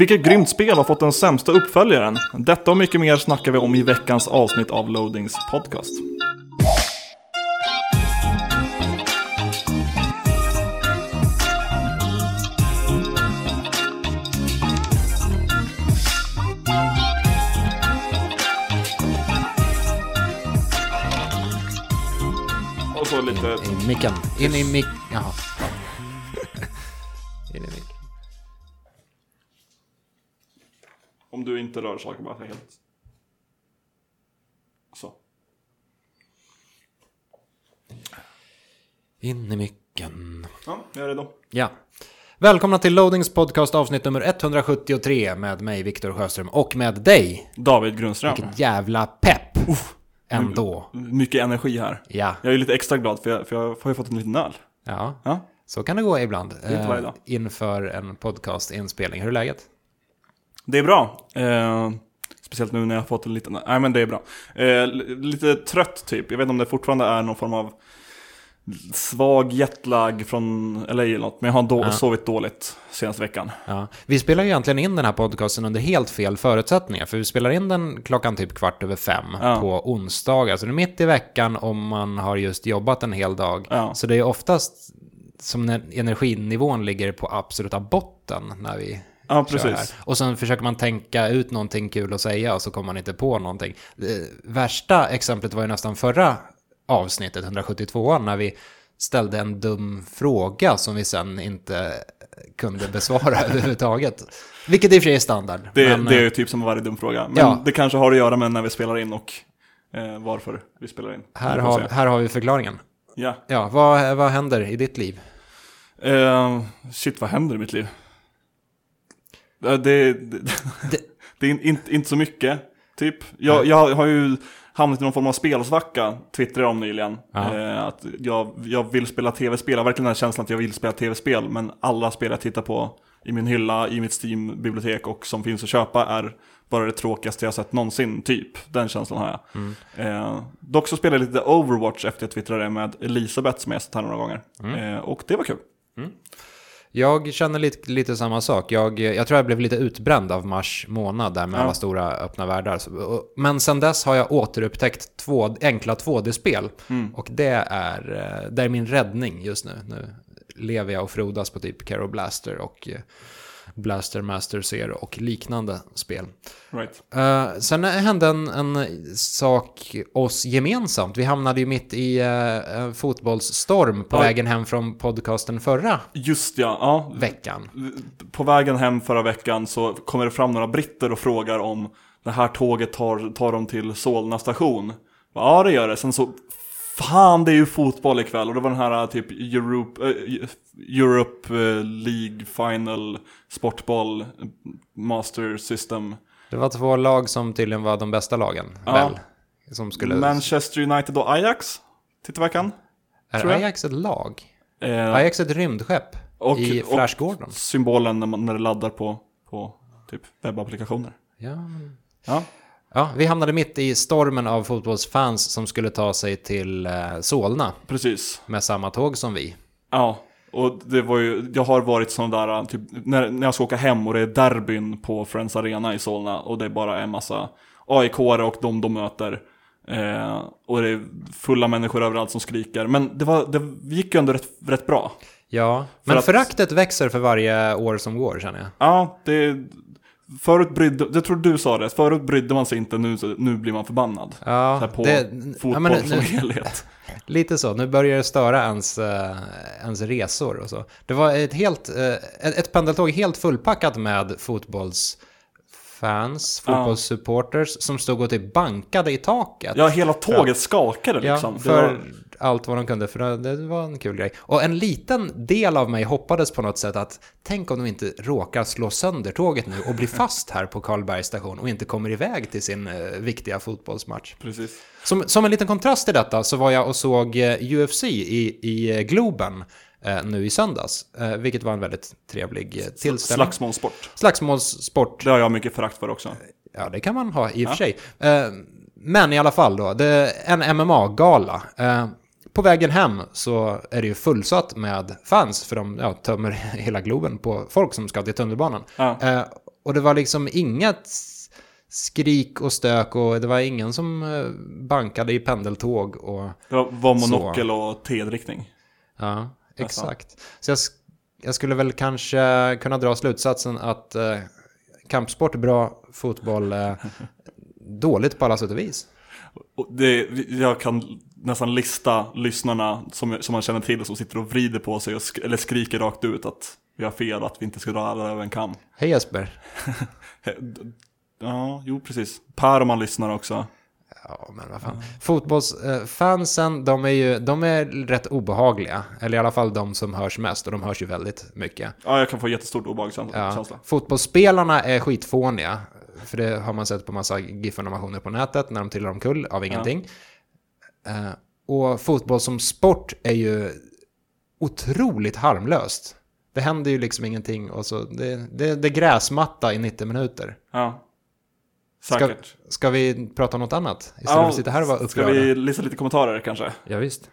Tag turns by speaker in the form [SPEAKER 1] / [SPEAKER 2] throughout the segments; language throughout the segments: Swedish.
[SPEAKER 1] Vilket grymt spel har fått den sämsta uppföljaren? Detta och mycket mer snackar vi om i veckans avsnitt av Loadings podcast. Och så lite...
[SPEAKER 2] I micken. In i mick... Jaha.
[SPEAKER 1] Inte rör saker bara helt... Så.
[SPEAKER 2] In i micken.
[SPEAKER 1] Ja, jag är redo.
[SPEAKER 2] Ja. Välkomna till Loadings podcast avsnitt nummer 173 med mig Viktor Sjöström och med dig.
[SPEAKER 1] David Grundström.
[SPEAKER 2] Vilket jävla pepp. Ändå.
[SPEAKER 1] Mycket energi här.
[SPEAKER 2] Ja.
[SPEAKER 1] Jag är lite extra glad för jag, för jag har ju fått en liten öl.
[SPEAKER 2] Ja.
[SPEAKER 1] Ja,
[SPEAKER 2] Så kan det gå ibland. eh, inför en podcastinspelning. Hur är läget?
[SPEAKER 1] Det är bra. Eh, speciellt nu när jag har fått en liten... Nej men det är bra. Eh, lite trött typ. Jag vet inte om det fortfarande är någon form av svag jetlag från LA eller något. Men jag har då,
[SPEAKER 2] Ja.
[SPEAKER 1] sovit dåligt senaste veckan.
[SPEAKER 2] Ja. Vi spelar ju egentligen in den här podcasten under helt fel förutsättningar. För vi spelar in den klockan typ kvart över fem
[SPEAKER 1] Ja.
[SPEAKER 2] på onsdagar. Så det är mitt i veckan om man har just jobbat en hel dag. Så det är oftast som när energinivån ligger på absoluta botten när vi
[SPEAKER 1] Ja, precis.
[SPEAKER 2] Och sen försöker man tänka ut någonting kul att säga och så kommer man inte på någonting. Det värsta exemplet var ju nästan förra avsnittet, 172 när vi ställde en dum fråga som vi sen inte kunde besvara överhuvudtaget. Vilket i och för sig är standard.
[SPEAKER 1] Det,
[SPEAKER 2] men,
[SPEAKER 1] det är ju typ som varje dum fråga. Men
[SPEAKER 2] Ja.
[SPEAKER 1] det kanske har att göra med när vi spelar in och eh, varför vi spelar in.
[SPEAKER 2] här, har, här har vi förklaringen.
[SPEAKER 1] Ja.
[SPEAKER 2] Ja, vad, vad händer i ditt liv?
[SPEAKER 1] Eh, shit, vad händer i mitt liv? Eh, Det, det, det, är in- inte, så mycket, typ. Jag, jag har ju hamnat i någon form av spelsvacka, twittrade jag om nyligen. Eh, att jag, jag vill spela tv-spel, jag har verkligen den här känslan att jag vill spela tv-spel, men alla spel jag tittar på i min hylla, i mitt Steam-bibliotek och som finns att köpa är bara det tråkigaste jag sett någonsin, typ. Den känslan har jag.
[SPEAKER 2] Mm.
[SPEAKER 1] Eh, dock så spelade jag lite Overwatch efter jag twittrade med Elisabeth som jag sett här några gånger.
[SPEAKER 2] Mm.
[SPEAKER 1] Eh, och det var kul.
[SPEAKER 2] Jag känner lite, lite samma sak. Jag, jag tror jag blev lite utbränd av mars månad där med
[SPEAKER 1] Ja.
[SPEAKER 2] alla stora öppna världar. Men sen dess har jag återupptäckt två, enkla 2D-spel.
[SPEAKER 1] Mm.
[SPEAKER 2] Och det är, eh, det är min räddning just nu. Nu lever jag och frodas på typ Caro Blaster och eh, Blaster Master Zero och liknande spel.
[SPEAKER 1] Right.
[SPEAKER 2] Uh, sen hände en, en sak oss gemensamt. Vi hamnade ju mitt i uh, fotbollsstorm på
[SPEAKER 1] Oj.
[SPEAKER 2] vägen hem från podcasten förra
[SPEAKER 1] Just ja, ja.
[SPEAKER 2] veckan.
[SPEAKER 1] På vägen hem förra veckan så kommer det fram några britter och frågar om det här tåget tar, tar dem till Solna station. Ja, det gör det. Sen så, fan det är ju fotboll ikväll. Och det var den här typ Europe, eh, Europe eh, League Final Sportboll Master System.
[SPEAKER 2] Det var två lag som tydligen var de bästa lagen,
[SPEAKER 1] Ja.
[SPEAKER 2] väl? Som skulle...
[SPEAKER 1] Manchester United och Ajax, titelveckan.
[SPEAKER 2] är
[SPEAKER 1] tror jag.
[SPEAKER 2] Ajax ett lag?
[SPEAKER 1] Eh,
[SPEAKER 2] Ajax är ett rymdskepp
[SPEAKER 1] och,
[SPEAKER 2] i
[SPEAKER 1] och
[SPEAKER 2] Flash Gordon.
[SPEAKER 1] symbolen när, man, när det laddar på, på typ webbapplikationer.
[SPEAKER 2] Ja.
[SPEAKER 1] Ja.
[SPEAKER 2] Ja, vi hamnade mitt i stormen av fotbollsfans som skulle ta sig till eh, Solna
[SPEAKER 1] Precis.
[SPEAKER 2] med samma tåg som vi.
[SPEAKER 1] Ja, och det var ju, jag har varit sån där, typ, när, när jag ska åka hem och det är derbyn på Friends Arena i Solna och det är bara en massa aik och de de möter. Eh, och det är fulla människor överallt som skriker. Men det, var, det gick ju ändå rätt, rätt bra.
[SPEAKER 2] Ja, men
[SPEAKER 1] att-
[SPEAKER 2] föraktet växer för varje år som går känner jag.
[SPEAKER 1] Ja, det... Förut brydde, jag tror du sa det, förut brydde man sig inte, nu, nu blir man förbannad. Så
[SPEAKER 2] Ja,
[SPEAKER 1] här på
[SPEAKER 2] det,
[SPEAKER 1] fotboll
[SPEAKER 2] ja, men
[SPEAKER 1] som
[SPEAKER 2] nu,
[SPEAKER 1] helhet.
[SPEAKER 2] lite så. Nu börjar det störa ens, eh, ens resor och så. Det var ett helt, eh, ett, pendeltåg helt fullpackat med fotbollsfans,
[SPEAKER 1] Ja.
[SPEAKER 2] fotbollssupporters som stod och typ bankade i taket.
[SPEAKER 1] Ja, hela tåget skakade
[SPEAKER 2] Ja,
[SPEAKER 1] liksom. Det
[SPEAKER 2] för allt vad de kunde, för det, var en kul grej. Och en liten del av mig hoppades på något sätt att tänk om de inte råkar slå sönder tåget nu och bli fast här på Karlbergs station och inte kommer iväg till sin eh, viktiga fotbollsmatch.
[SPEAKER 1] Precis.
[SPEAKER 2] Som, som en liten kontrast till detta så var jag och såg eh, UFC i, i eh, Globen nu i söndags, vilket var en väldigt trevlig tillställning.
[SPEAKER 1] Slagsmålssport.
[SPEAKER 2] Slagsmålssport,
[SPEAKER 1] Det har jag mycket förakt för också.
[SPEAKER 2] ja det kan man ha i och för sig. Men i alla fall då, det en MMA-gala. Eh, på vägen hem så är det ju fullsatt med fans, för de ja, tömmer hela Globen på folk som ska till tunnelbanan.
[SPEAKER 1] Ja.
[SPEAKER 2] Eh, Och det var liksom inget skrik och stök och det var ingen som eh, bankade i pendeltåg och
[SPEAKER 1] Det var, var monokel och T-riktning.
[SPEAKER 2] ja, exakt. Så jag, jag skulle väl kanske kunna dra slutsatsen att eh, kampsport är bra, fotboll är dåligt på alla sätt och vis.
[SPEAKER 1] Det, jag kan nästan lista lyssnarna som, som man känner till som sitter och vrider på sig och sk eller skriker rakt ut att vi har fel, att vi inte ska dra alla över en kam.
[SPEAKER 2] Hej Jesper.
[SPEAKER 1] Ja, jo precis. Per om man lyssnar också.
[SPEAKER 2] Ja, men vad fan. Fotbollsfansen, de är ju de är rätt obehagliga. Eller i alla fall de som hörs mest, och de hörs ju väldigt mycket.
[SPEAKER 1] Ja, jag kan få jättestort obehagskänsla.
[SPEAKER 2] Ja. Fotbollsspelarna är skitfåniga. För det har man sett på massa GIF-animationer på nätet när de trillar omkull av ingenting. Eh, och fotboll som sport är ju otroligt harmlöst. Det händer ju liksom ingenting och så det, det, det är gräsmatta i 90 minuter.
[SPEAKER 1] Ja.
[SPEAKER 2] Ska,
[SPEAKER 1] Säkert.
[SPEAKER 2] ska vi prata om något annat? Istället för att sitta här och vara
[SPEAKER 1] Ska
[SPEAKER 2] upprörda.
[SPEAKER 1] vi lista lite kommentarer kanske?
[SPEAKER 2] Ja, visst.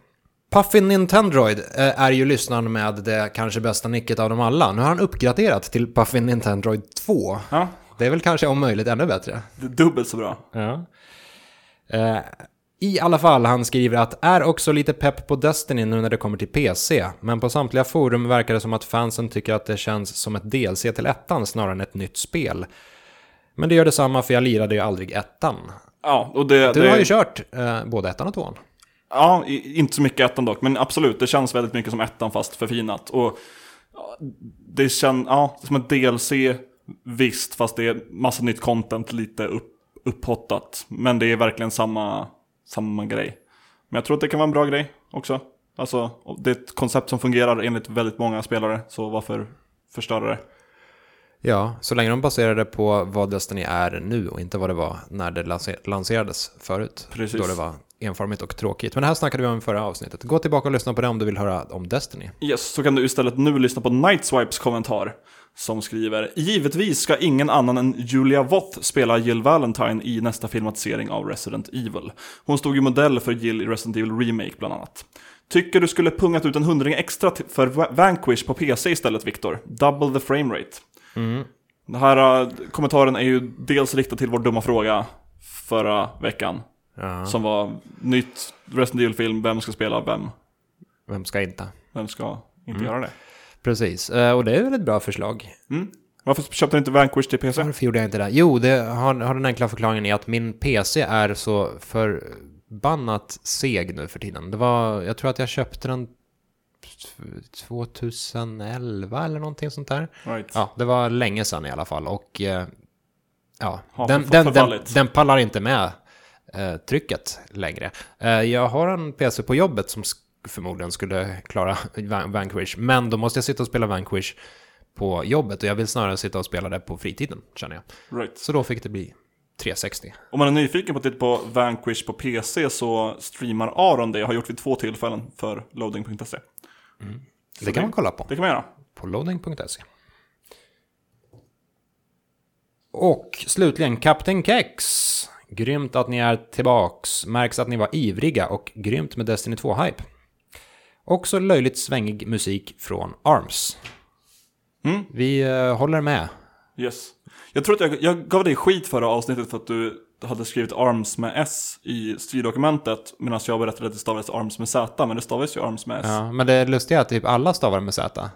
[SPEAKER 2] Puffin Nintendroid eh, är ju lyssnaren med det kanske bästa nicket av dem alla. Nu har han uppgraderat till Puffin Nintendroid 2.
[SPEAKER 1] Ja,
[SPEAKER 2] Det är väl kanske om möjligt ännu bättre.
[SPEAKER 1] det är dubbelt så bra.
[SPEAKER 2] Ja. Eh, I alla fall, han skriver att är också lite pepp på Destiny nu när det kommer till PC. Men på samtliga forum verkar det som att fansen tycker att det känns som ett DLC till ettan snarare än ett nytt spel. Men det gör detsamma för jag lirade ju aldrig ettan.
[SPEAKER 1] Ja, och det...
[SPEAKER 2] Du
[SPEAKER 1] det,
[SPEAKER 2] har ju kört eh, både ettan och tvåan.
[SPEAKER 1] Ja, inte så mycket ettan dock, men absolut, det känns väldigt mycket som ettan fast förfinat. Och det känns, ja, som ett DLC, visst, fast det är massa nytt content, lite upp, upphottat. Men det är verkligen samma, samma grej. Men jag tror att det kan vara en bra grej också. Alltså, det är ett koncept som fungerar enligt väldigt många spelare, så varför förstöra det?
[SPEAKER 2] Ja, så länge de baserar det på vad Destiny är nu och inte vad det var när det lanse- lanserades förut.
[SPEAKER 1] Precis.
[SPEAKER 2] Då det var enformigt och tråkigt. Men det här snackade vi om i förra avsnittet. Gå tillbaka och lyssna på det om du vill höra om Destiny.
[SPEAKER 1] Yes, så kan du istället nu lyssna på Nightswipes kommentar. Som skriver Givetvis ska ingen annan än Julia Voth spela Jill Valentine i nästa filmatisering av Resident Evil. Hon stod ju modell för Jill i Resident Evil Remake bland annat. Tycker du skulle pungat ut en hundring extra för Va- Vanquish på PC istället Viktor? Double the frame rate. Den här äh, kommentaren är ju dels riktad till vår dumma fråga förra veckan.
[SPEAKER 2] Ja.
[SPEAKER 1] Som var nytt Resident Evil-film, vem ska spela vem?
[SPEAKER 2] Vem ska inte?
[SPEAKER 1] Vem ska inte göra det?
[SPEAKER 2] Precis, Eh, och det är väl ett bra förslag.
[SPEAKER 1] Mm. Varför köpte du inte Vanquish till PC?
[SPEAKER 2] Varför gjorde jag inte det? Jo, det har, har den enkla förklaringen i att min PC är så förbannat seg nu för tiden. Det var, jag tror att jag köpte den 2011 eller någonting sånt där.
[SPEAKER 1] Right.
[SPEAKER 2] Ja, det var länge sedan i alla fall och eh, ja, den, den, den, den pallar inte med trycket längre. Eh, jag har en PC på jobbet som förmodligen skulle klara Van- Vanquish, men då måste jag sitta och spela Vanquish på jobbet och jag vill snarare sitta och spela det på fritiden, känner jag.
[SPEAKER 1] right.
[SPEAKER 2] Så då fick det bli 360.
[SPEAKER 1] Om man är nyfiken på att titta på Vanquish på PC så streamar Aron det. Jag har gjort vid två tillfällen för loading.se.
[SPEAKER 2] Det kan man kolla på.
[SPEAKER 1] Det kan man göra.
[SPEAKER 2] på loading.se. Och slutligen Kapten Kex. Grymt att ni är tillbaks. Märks att ni var ivriga och grymt med Destiny 2-hype. Också löjligt svängig musik från ARMS.
[SPEAKER 1] Mm.
[SPEAKER 2] Vi eh, håller med.
[SPEAKER 1] Yes. Jag tror att jag, jag gav dig skit förra avsnittet för att du hade skrivit ARMS med S i styrdokumentet. Medan jag berättade att det stavades ARMS med Z, men det stavas ju ARMS med S. Ja,
[SPEAKER 2] Ja, men det lustiga är att typ alla stavar med Z.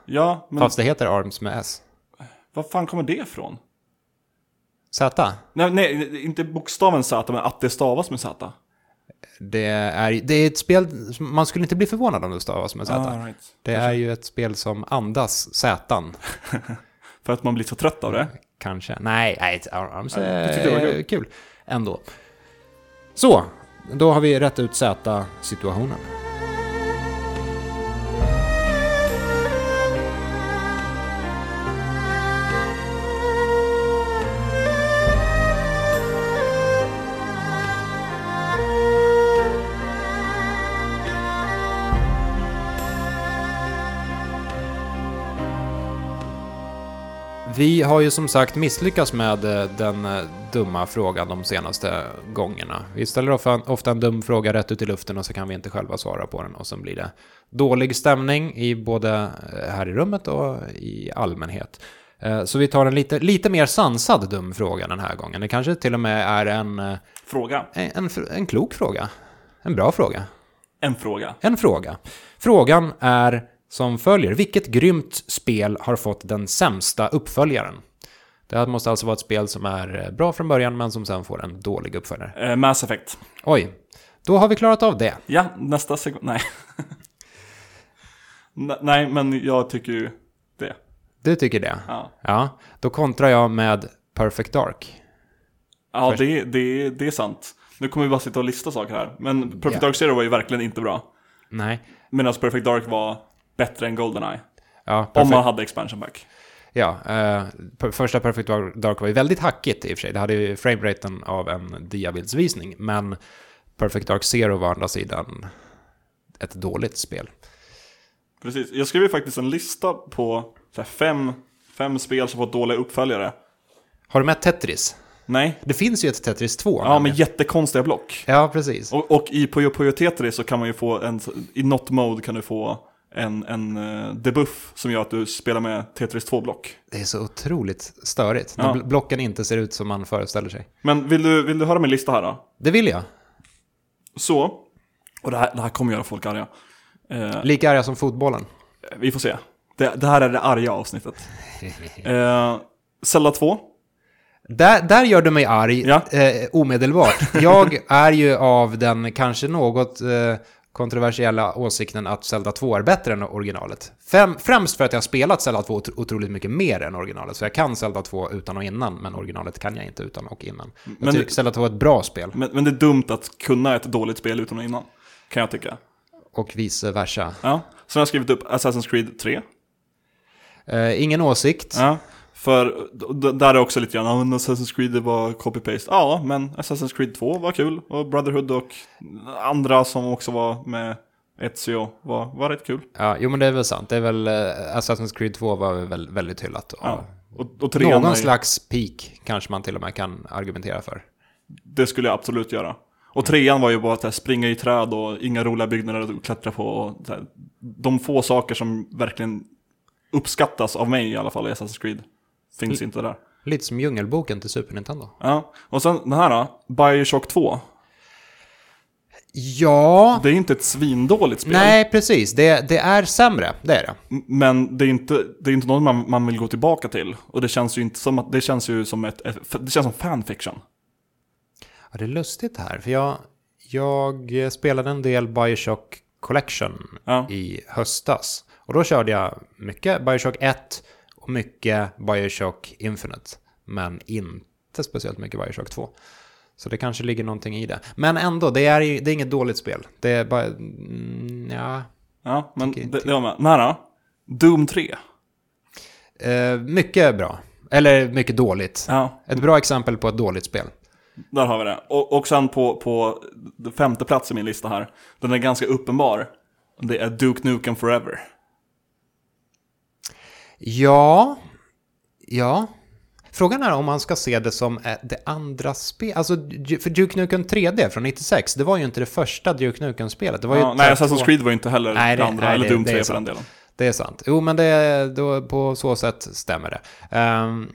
[SPEAKER 1] men
[SPEAKER 2] Fast det heter ARMS med S.
[SPEAKER 1] var fan kommer det ifrån?
[SPEAKER 2] Z?
[SPEAKER 1] Nej, nej, inte bokstaven Z, men att det stavas med Z.
[SPEAKER 2] Det är, det är ett spel, man skulle inte bli förvånad om det stavas med Z.
[SPEAKER 1] Ah, right.
[SPEAKER 2] Det är ju ett spel som andas Z.
[SPEAKER 1] För att man blir så trött av det.
[SPEAKER 2] Kanske. Nej, nej Arms
[SPEAKER 1] det
[SPEAKER 2] är
[SPEAKER 1] jag var kul.
[SPEAKER 2] kul. Ändå. Så, då har vi rätt ut Z-situationen. Vi har ju som sagt misslyckats med eh, den eh, dumma frågan de senaste gångerna. Vi ställer ofta, ofta en dum fråga rätt ut i luften och så kan vi inte själva svara på den och sen blir det dålig stämning i både eh, här i rummet och i allmänhet. Så vi tar en lite, lite mer sansad dum fråga den här gången. Det kanske till och med är en,
[SPEAKER 1] Fråga.
[SPEAKER 2] en, en, en klok fråga. En bra fråga.
[SPEAKER 1] En fråga.
[SPEAKER 2] En fråga. Frågan är som följer. Vilket grymt spel har fått den sämsta uppföljaren? Det här måste alltså vara ett spel som är eh, bra från början men som sen får en dålig uppföljare.
[SPEAKER 1] Eh, Mass Effect.
[SPEAKER 2] Oj, då har vi klarat av det.
[SPEAKER 1] Ja, nästa sekund. Nej. Nej, men jag tycker ju det.
[SPEAKER 2] Du tycker det?
[SPEAKER 1] Ja,
[SPEAKER 2] Ja, då kontrar jag med Perfect Dark.
[SPEAKER 1] ja
[SPEAKER 2] Först-
[SPEAKER 1] det, det, det är sant. Nu kommer vi bara sitta och lista saker här. Men Perfect
[SPEAKER 2] Ja.
[SPEAKER 1] Dark Zero var ju verkligen inte bra.
[SPEAKER 2] Nej.
[SPEAKER 1] Medan Perfect Dark var bättre än Goldeneye.
[SPEAKER 2] Ja,
[SPEAKER 1] Om man hade expansion pack.
[SPEAKER 2] ja eh, första Perfect Dark var ju väldigt hackigt i och för sig. Det hade ju frameraten av en diabildsvisning. Men Perfect Dark Zero var å andra sidan ett dåligt spel.
[SPEAKER 1] Precis. Jag skrev ju faktiskt en lista på här, fem, fem spel som fått dåliga uppföljare.
[SPEAKER 2] Har du med Tetris?
[SPEAKER 1] Nej.
[SPEAKER 2] Det finns ju ett Tetris 2.
[SPEAKER 1] Ja, med jättekonstiga block.
[SPEAKER 2] ja precis.
[SPEAKER 1] Och, och i Puyo Puyo Tetris så kan man ju få en, i not mode kan du få en, en uh, debuff som gör att du spelar med Tetris 2-block.
[SPEAKER 2] Det är så otroligt störigt. När bl- blocken inte ser ut som man föreställer sig.
[SPEAKER 1] Men vill du, vill du höra min lista här då?
[SPEAKER 2] Det vill jag.
[SPEAKER 1] Så, och det här, det här kommer göra folk arga. Eh,
[SPEAKER 2] Lika arga som fotbollen.
[SPEAKER 1] vi får se. Det, det här är det arga avsnittet. Eh, Zelda 2.
[SPEAKER 2] Där, där gör du mig arg
[SPEAKER 1] Ja.
[SPEAKER 2] eh, omedelbart. Jag är ju av den kanske något eh, kontroversiella åsikten att Zelda 2 är bättre än originalet. Fem, främst för att jag har spelat Zelda 2 otro- otroligt mycket mer än originalet. Så jag kan Zelda 2 utan och innan, men originalet kan jag inte utan och innan. Jag
[SPEAKER 1] Men
[SPEAKER 2] tycker
[SPEAKER 1] det-
[SPEAKER 2] Zelda 2 är ett bra spel,
[SPEAKER 1] Men, men det är dumt att kunna ett dåligt spel utan och innan. Kan jag tycka.
[SPEAKER 2] och vice versa.
[SPEAKER 1] Ja. Sen har jag skrivit upp Assassin's Creed 3.
[SPEAKER 2] Eh, ingen åsikt.
[SPEAKER 1] Ja. För där är också lite grann, ja, men Assassin's Creed det var copy-paste. Ja, men Assassin's Creed 2 var kul. Och Brotherhood och andra som också var med Ezio var, var rätt kul.
[SPEAKER 2] Ja, jo men det är väl sant. Det är väl, eh, Assassin's Creed 2 var väl väldigt hyllat. Och
[SPEAKER 1] Ja. Och, och
[SPEAKER 2] Någon
[SPEAKER 1] är-
[SPEAKER 2] slags peak kanske man till och med kan argumentera för.
[SPEAKER 1] Det skulle jag absolut göra. Och trean var ju bara att springa i träd och inga roliga byggnader att klättra på. Och, de få saker som verkligen uppskattas av mig i alla fall i Assassin's Creed finns inte där.
[SPEAKER 2] Lite som Djungelboken till Super Nintendo.
[SPEAKER 1] Ja. Och sen den här då, Bioshock 2.
[SPEAKER 2] Ja,
[SPEAKER 1] Det är inte ett svindåligt spel.
[SPEAKER 2] nej precis. Det, det är sämre, det är det.
[SPEAKER 1] Men det är inte, det är inte något man, man vill gå tillbaka till. Och det känns ju inte som att, det känns ju som ett, ett det känns som fanfiction.
[SPEAKER 2] Ja, det är lustigt här, för jag, jag spelade en del Bioshock Collection
[SPEAKER 1] Ja.
[SPEAKER 2] i höstas. Och då körde jag mycket Bioshock 1 och mycket Bioshock Infinite. Men inte speciellt mycket Bioshock 2. Så det kanske ligger någonting i det. Men ändå, det är, ju- det är inget dåligt spel. Det är bara... Mm, ja,
[SPEAKER 1] Ja, men det, det var med. Då? Doom 3.
[SPEAKER 2] Eh, mycket bra. Eller mycket dåligt.
[SPEAKER 1] Ja,
[SPEAKER 2] Ett bra exempel på ett dåligt spel.
[SPEAKER 1] där har vi det. Och, och sen på, på femte plats i min lista här. Den är ganska uppenbar. Det är Duke Nukem Forever.
[SPEAKER 2] Ja, ja. Frågan är om man ska se det som eh, det andra spelet. Alltså, för Duke Nukem 3D från 96, det var ju inte det första Duke Nukem-spelet. Det var ju
[SPEAKER 1] Ja, nej,
[SPEAKER 2] två-
[SPEAKER 1] Assassin's Creed var ju inte heller
[SPEAKER 2] Nej,
[SPEAKER 1] det
[SPEAKER 2] det-
[SPEAKER 1] andra,
[SPEAKER 2] nej,
[SPEAKER 1] eller
[SPEAKER 2] det-
[SPEAKER 1] Doom
[SPEAKER 2] det är
[SPEAKER 1] 3 för
[SPEAKER 2] sant.
[SPEAKER 1] den delen.
[SPEAKER 2] Det är sant. Jo, men det, då, på så sätt stämmer det. Ehm,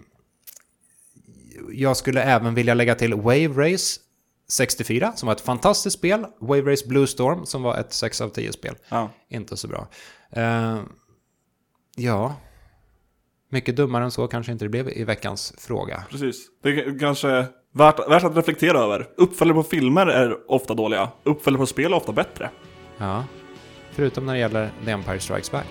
[SPEAKER 2] jag skulle även vilja lägga till Wave Race 64, som var ett fantastiskt spel. Wave Race Blue Storm, som var ett 6 av 10-spel.
[SPEAKER 1] Ja.
[SPEAKER 2] Inte så bra. Ehm, ja, mycket dummare än så kanske inte det blev i veckans fråga.
[SPEAKER 1] Precis. Det är kanske värt, värt att reflektera över. Uppföljare på filmer är ofta dåliga. Uppföljare på spel är ofta bättre.
[SPEAKER 2] Ja, förutom när det gäller The Empire Strikes Back.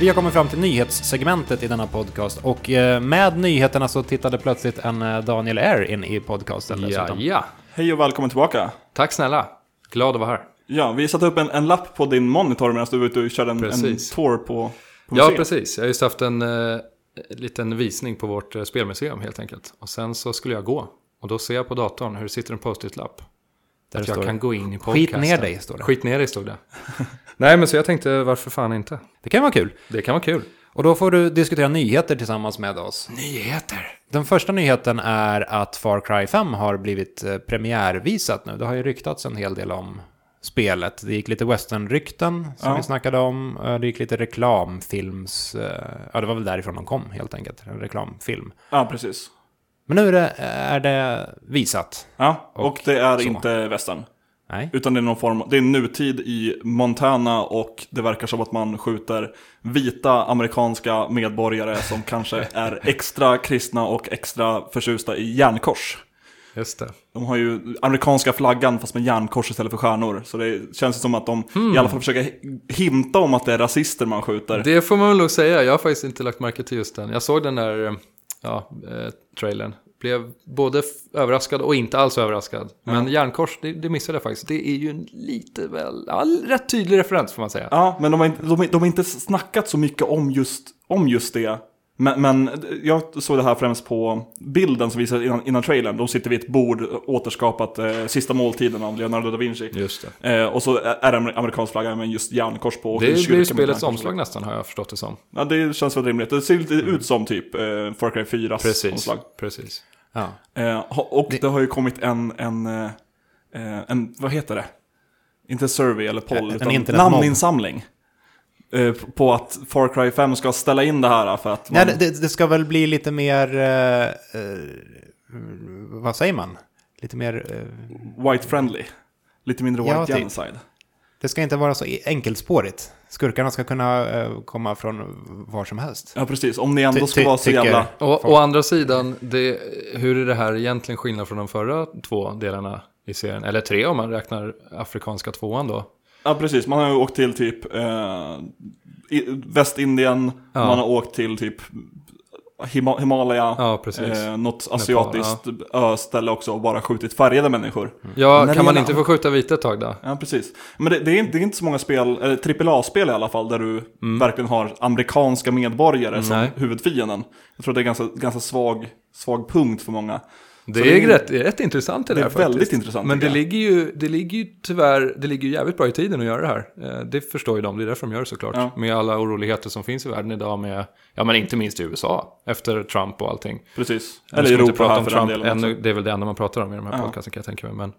[SPEAKER 2] Vi har kommit fram till nyhetssegmentet i denna podcast och eh, med nyheterna så tittade plötsligt en eh, Daniel R in i podcasten
[SPEAKER 3] Ja,
[SPEAKER 2] dessutom.
[SPEAKER 3] ja.
[SPEAKER 1] Hej och välkommen tillbaka.
[SPEAKER 3] Tack snälla. Glad att vara här.
[SPEAKER 1] Ja, vi satte upp en, en lapp på din monitor medan du var ute och körde en, en tour på
[SPEAKER 3] Ja,
[SPEAKER 1] museet.
[SPEAKER 3] precis. Jag har just haft en eh, liten visning på vårt eh, spelmuseum helt enkelt. Och sen så skulle jag gå. Och då ser jag på datorn hur det sitter en post-it-lapp.
[SPEAKER 2] Där
[SPEAKER 3] Att jag kan gå in i podcasten.
[SPEAKER 2] Skit ner dig, står det.
[SPEAKER 3] Skit ner dig, stod det. Nej, men så jag tänkte, varför fan inte?
[SPEAKER 2] Det kan vara kul.
[SPEAKER 3] Det kan vara kul.
[SPEAKER 2] Och då får du diskutera nyheter tillsammans med oss.
[SPEAKER 3] Nyheter!
[SPEAKER 2] Den första nyheten är att Far Cry 5 har blivit eh, premiärvisat nu. Det har ju ryktats en hel del om spelet. Det gick lite western-rykten som
[SPEAKER 1] Ja.
[SPEAKER 2] vi snackade om. Eh, Det gick lite reklamfilms... eh, Ja, det var väl därifrån de kom helt enkelt. En reklamfilm.
[SPEAKER 1] Ja, precis.
[SPEAKER 2] Men nu är det, är det visat.
[SPEAKER 1] Ja, och,
[SPEAKER 2] Och
[SPEAKER 1] det är
[SPEAKER 2] så.
[SPEAKER 1] inte västern.
[SPEAKER 2] Nej.
[SPEAKER 1] Utan det är någon form, det är nutid i Montana och det verkar som att man skjuter vita amerikanska medborgare som kanske är extra kristna och extra förtjusta i järnkors.
[SPEAKER 3] Just det.
[SPEAKER 1] De har ju amerikanska flaggan fast med järnkors istället för stjärnor. Så det känns som att de i alla fall försöker hinta om att det är rasister man skjuter.
[SPEAKER 3] Det får man väl nog säga. Jag har faktiskt inte lagt märke till just den. Jag såg den där ja, eh, trailern. Blev både överraskad och inte alls överraskad. Men järnkors, det, det missade jag faktiskt. Det är ju en lite väl, ja, rätt tydlig referens får man säga.
[SPEAKER 1] Ja, men de har, inte, de, de har inte snackat så mycket om just, om just det. Men, men jag såg det här främst på bilden som visades innan, innan trailern. De sitter vid ett bord, återskapat eh, Sista måltiden av Leonardo da Vinci.
[SPEAKER 3] Just det.
[SPEAKER 1] Eh, och så är det en amerikansk flagga med just järnkors på. och en
[SPEAKER 3] Det blir spelets omslag nästan har jag förstått det som.
[SPEAKER 1] Ja, det känns väl rimligt. Det ser lite ut som typ eh, Far Cry 4
[SPEAKER 3] Precis.
[SPEAKER 1] omslag.
[SPEAKER 3] Precis.
[SPEAKER 2] Ja.
[SPEAKER 1] Eh, och det... har ju kommit en, en, eh, eh, en, vad heter det? Inte survey eller poll,
[SPEAKER 2] En
[SPEAKER 1] utan
[SPEAKER 2] internetmobb.
[SPEAKER 1] namninsamling. Eh, på att Far Cry 5 ska ställa in det här för att man...
[SPEAKER 2] Ja, det, det ska väl bli lite mer... eh, eh, vad säger man? Lite mer... eh,
[SPEAKER 1] White friendly. Lite mindre
[SPEAKER 2] Ja,
[SPEAKER 1] white
[SPEAKER 2] typ.
[SPEAKER 1] genocide.
[SPEAKER 2] det ska inte vara så enkelspårigt. Skurkarna ska kunna eh, komma från var som helst.
[SPEAKER 1] Ja, precis. Om ni ändå ska
[SPEAKER 2] ty-
[SPEAKER 1] vara så jävla...
[SPEAKER 3] Och å andra sidan, det, hur är det här egentligen skillnad från de förra två delarna i serien? Eller tre om man räknar afrikanska tvåan då.
[SPEAKER 1] Ja, precis. Man har ju åkt till typ eh, Västindien.
[SPEAKER 3] Ja.
[SPEAKER 1] Man har åkt till typ Hima Himalaya.
[SPEAKER 3] Ja.
[SPEAKER 1] Eh, något asiatiskt öställe också och bara skjutit färgade människor.
[SPEAKER 3] Ja,
[SPEAKER 1] När
[SPEAKER 3] kan man inte få skjuta vita ett tag då?
[SPEAKER 1] Ja, precis. Men det, det, är, inte- det är inte så många spel, eller AAA-spel i alla fall, där du verkligen har amerikanska medborgare som
[SPEAKER 3] Nej.
[SPEAKER 1] huvudfienden. Jag tror det är ganska, ganska svag, svag punkt för många.
[SPEAKER 3] Det är,
[SPEAKER 1] det är-
[SPEAKER 3] rätt, det är rätt intressant det,
[SPEAKER 1] det är
[SPEAKER 3] där faktiskt.
[SPEAKER 1] väldigt intressant,
[SPEAKER 3] Men det ligger, ju, det ligger ju tyvärr, det ligger ju jävligt bra i tiden att göra det här. Eh, Det förstår ju de, det är därför de gör det såklart.
[SPEAKER 1] Ja.
[SPEAKER 3] Med alla oroligheter som finns i världen idag med, ja men inte minst i USA, efter Trump och allting.
[SPEAKER 1] Precis. Eller
[SPEAKER 3] ska vi inte
[SPEAKER 1] Europa
[SPEAKER 3] prata
[SPEAKER 1] här
[SPEAKER 3] om
[SPEAKER 1] för den
[SPEAKER 3] Trump
[SPEAKER 1] delen
[SPEAKER 3] ännu,
[SPEAKER 1] också.
[SPEAKER 3] det är väl det enda man pratar om i de här
[SPEAKER 1] Ja.
[SPEAKER 3] podcasten kan jag tänka mig. Men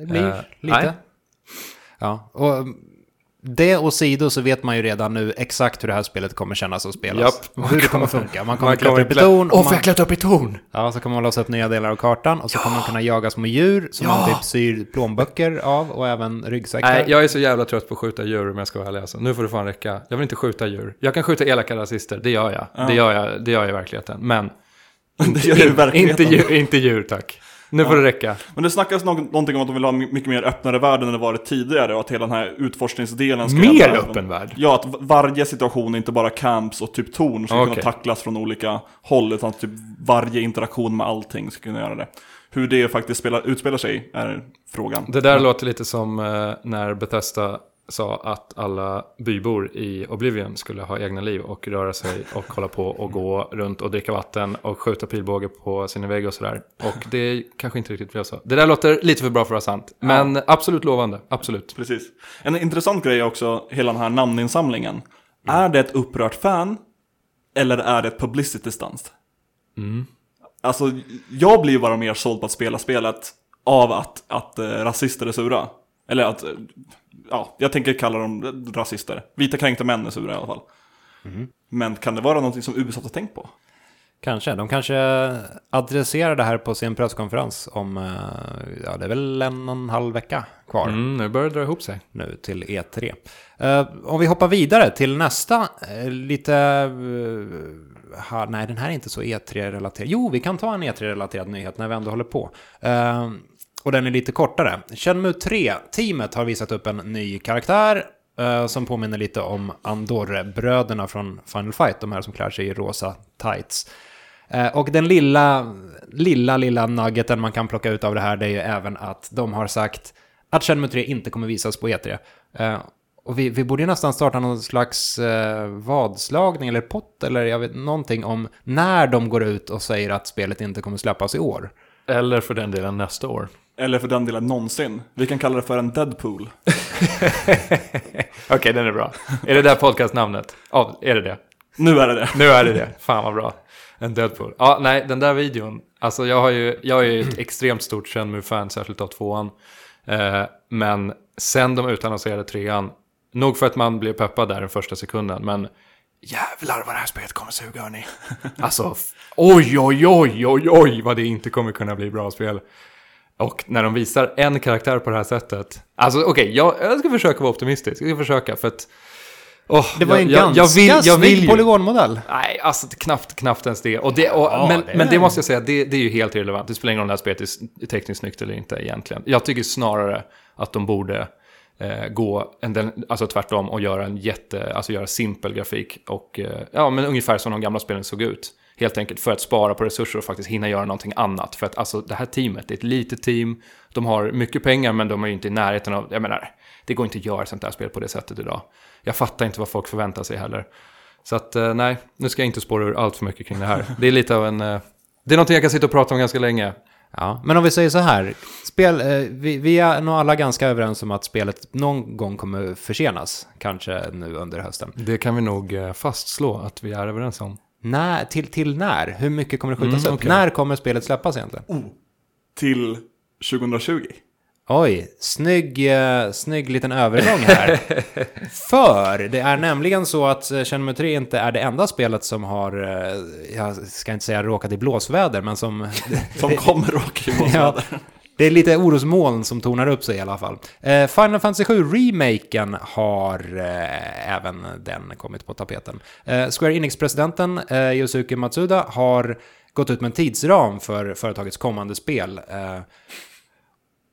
[SPEAKER 2] Det blir
[SPEAKER 3] Eh,
[SPEAKER 2] lite.
[SPEAKER 3] nej.
[SPEAKER 2] Ja, och det och sido så vet man ju redan nu exakt hur det här spelet kommer kännas och spelas. Och hur det kommer funka. Man kommer
[SPEAKER 3] Man
[SPEAKER 2] klättra upp i torn.
[SPEAKER 3] Åh,
[SPEAKER 2] och
[SPEAKER 3] får
[SPEAKER 2] man,
[SPEAKER 3] jag klättra upp i torn?
[SPEAKER 2] ja, så kommer man låsa upp nya delar av kartan. Och så kommer man kunna jaga små djur som man typ syr plånböcker av och även ryggsäckar.
[SPEAKER 3] Nej, jag är så jävla trött på att skjuta djur om jag ska vara ärlig. Alltså. Nu får det fan räcka. Jag vill inte skjuta djur. Jag kan skjuta elaka rasister, det gör jag. Det, gör jag det gör jag i verkligen. Men
[SPEAKER 1] Det gör det i verkligheten.
[SPEAKER 3] inte djur, inte djur tack. Nu får det räcka.
[SPEAKER 1] Men det snackas nå- någonting om att de vill ha my- mycket mer öppnare värld än det varit tidigare och att hela den här utforskningsdelen ska
[SPEAKER 3] Mer öppen värld?
[SPEAKER 1] Ja, att varje situation, inte bara camps och typ torn, ska
[SPEAKER 3] Okej.
[SPEAKER 1] kunna tacklas från olika håll, utan att typ varje interaktion med allting ska kunna göra det. Hur det faktiskt spelar, utspelar sig är frågan.
[SPEAKER 3] Det där låter lite som eh, när Bethesda sa att alla bybor i Oblivion skulle ha egna liv och röra sig och hålla på och gå runt och dricka vatten och skjuta pilbåge på sin vägg och sådär. Och det kanske inte riktigt blev så. Det där låter lite för bra för att vara sant. Men absolut lovande, absolut.
[SPEAKER 1] Precis. En intressant grej är också hela den här namninsamlingen. Är det ett upprört fan? Eller är det ett publicity stunt? Alltså, jag blir ju bara mer såld på att spela spelet av att, att eh, rasister är sura. Eller att, ja, jag tänker kalla dem rasister. Vita kränkta män är sura i alla fall. Men kan det vara någonting som Ubisoft har tänkt på?
[SPEAKER 2] Kanske. De kanske adresserar det här på sin presskonferens om, eh, ja det är väl en och en halv vecka kvar
[SPEAKER 3] Mm, nu börjar det dra ihop sig.
[SPEAKER 2] nu till E3. Eh, om vi hoppar vidare till nästa, eh, lite, eh, ha, nej den här är inte så E3-relaterad. Jo, vi kan ta en E3-relaterad nyhet när vi ändå håller på. Och den är lite kortare. Shenmue 3-teamet har visat upp en ny karaktär eh, som påminner lite om Andorre-bröderna från Final Fight, de här som klär sig i rosa tights. Eh, Och den lilla, lilla, lilla nuggeten man kan plocka ut av det här, det är ju även att de har sagt att Shenmue 3 inte kommer visas på E3. Eh, och vi, vi borde ju nästan starta någon slags eh, vadslagning eller pott eller jag vet någonting om när de går ut och säger att spelet inte kommer släppas i år.
[SPEAKER 3] Eller för den delen nästa år.
[SPEAKER 1] Eller för den delen någonsin. Vi kan kalla det för en Deadpool.
[SPEAKER 3] Okej, den är bra. Är det där podcastnamnet? Ja, är det det?
[SPEAKER 1] Nu är det det.
[SPEAKER 3] Nu är det det. Fan vad bra. En Deadpool. Ja, nej, den där videon. Alltså jag, har ju, jag är ju ett extremt stort Shenmue-fan, särskilt av tvåan. Eh, men sen de utannonserade trean, nog för att man blev peppad där den första sekunden, men jävlar vad det här spelet kommer suga hörni. Alltså, oj, oj, oj, oj, oj, vad det inte kommer kunna bli bra spel. Och när de visar en karaktär på det här sättet. Alltså okej, jag, jag ska försöka vara optimistisk. Jag ska försöka för att... åh,
[SPEAKER 2] Det var
[SPEAKER 3] jag,
[SPEAKER 2] en
[SPEAKER 3] jag,
[SPEAKER 2] ganska
[SPEAKER 3] jag vill, jag vill
[SPEAKER 2] snygg polygonmodell.
[SPEAKER 3] Nej, alltså knappt, knappt ens det. Och det och,
[SPEAKER 2] Ja,
[SPEAKER 3] men,
[SPEAKER 2] det
[SPEAKER 3] men det måste jag säga, det, det är ju helt irrelevant. Det spelar ingen roll om det här spelet är tekniskt snyggt eller inte egentligen. Jag tycker snarare att de borde eh, gå en del, alltså tvärtom och göra en jätte, alltså göra simpel grafik och eh, ja, men ungefär som de gamla spelen såg ut. Helt enkelt för att spara på resurser och faktiskt hinna göra någonting annat. För att alltså det här teamet, det är ett litet team, de har mycket pengar men de är ju inte i närheten av, jag menar, det går inte att göra sånt där spel på det sättet idag. Jag fattar inte vad folk förväntar sig heller. Så att eh, nej, nu ska jag inte spåra ur allt för mycket kring det här. Det är lite av en... eh, det är någonting jag kan sitta och prata om ganska länge.
[SPEAKER 2] Ja, men om vi säger så här. Spel, eh, vi, vi är nog alla ganska överens om att spelet någon gång kommer försenas. Kanske nu under hösten.
[SPEAKER 3] Det kan vi nog fastslå att vi är överens om.
[SPEAKER 2] När, till, till när? Hur mycket kommer det skjutas
[SPEAKER 3] Mm,
[SPEAKER 2] upp?
[SPEAKER 3] okej.
[SPEAKER 2] När kommer spelet släppas egentligen?
[SPEAKER 1] Till 2020.
[SPEAKER 2] Oj, snygg, eh, snygg liten övergång här. För det är nämligen så att eh, Shenmue 3 inte är det enda spelet som har, eh, jag ska inte säga råkat i blåsväder, men som...
[SPEAKER 1] Som kommer råka i
[SPEAKER 2] Ja,
[SPEAKER 1] månader
[SPEAKER 2] det är lite orosmoln som tornar upp sig i alla fall. Eh, Final Fantasy 7-remaken har eh, även den kommit på tapeten. Eh, Square Enix-presidenten eh, Yosuke Matsuda har gått ut med en tidsram för företagets kommande spel. Eh,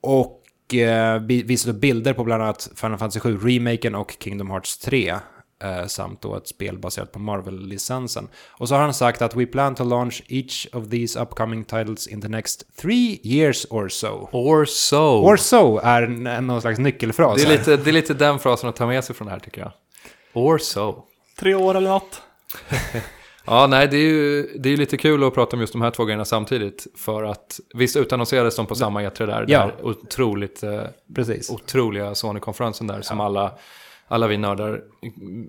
[SPEAKER 2] och eh, visat upp bilder på bland annat Final Fantasy 7-remaken och Kingdom Hearts 3. Eh, samt då ett spel baserat på Marvel-licensen. Och så har han sagt att we plan to launch each of these upcoming titles in the next three years or so.
[SPEAKER 3] Or so.
[SPEAKER 2] Or so är en- någon slags nyckelfras.
[SPEAKER 3] det, är lite, det är lite den frasen att ta med sig från det här tycker jag. Or so.
[SPEAKER 1] Tre år eller något.
[SPEAKER 3] Ja, nej, det är ju det är lite kul att prata om just de här två grejerna samtidigt. För att visst utannonserades de på samma E3 där.
[SPEAKER 2] Ja.
[SPEAKER 3] där otroligt, eh,
[SPEAKER 2] Precis.
[SPEAKER 3] otroliga Sony-konferensen där som alla, alla vi nördar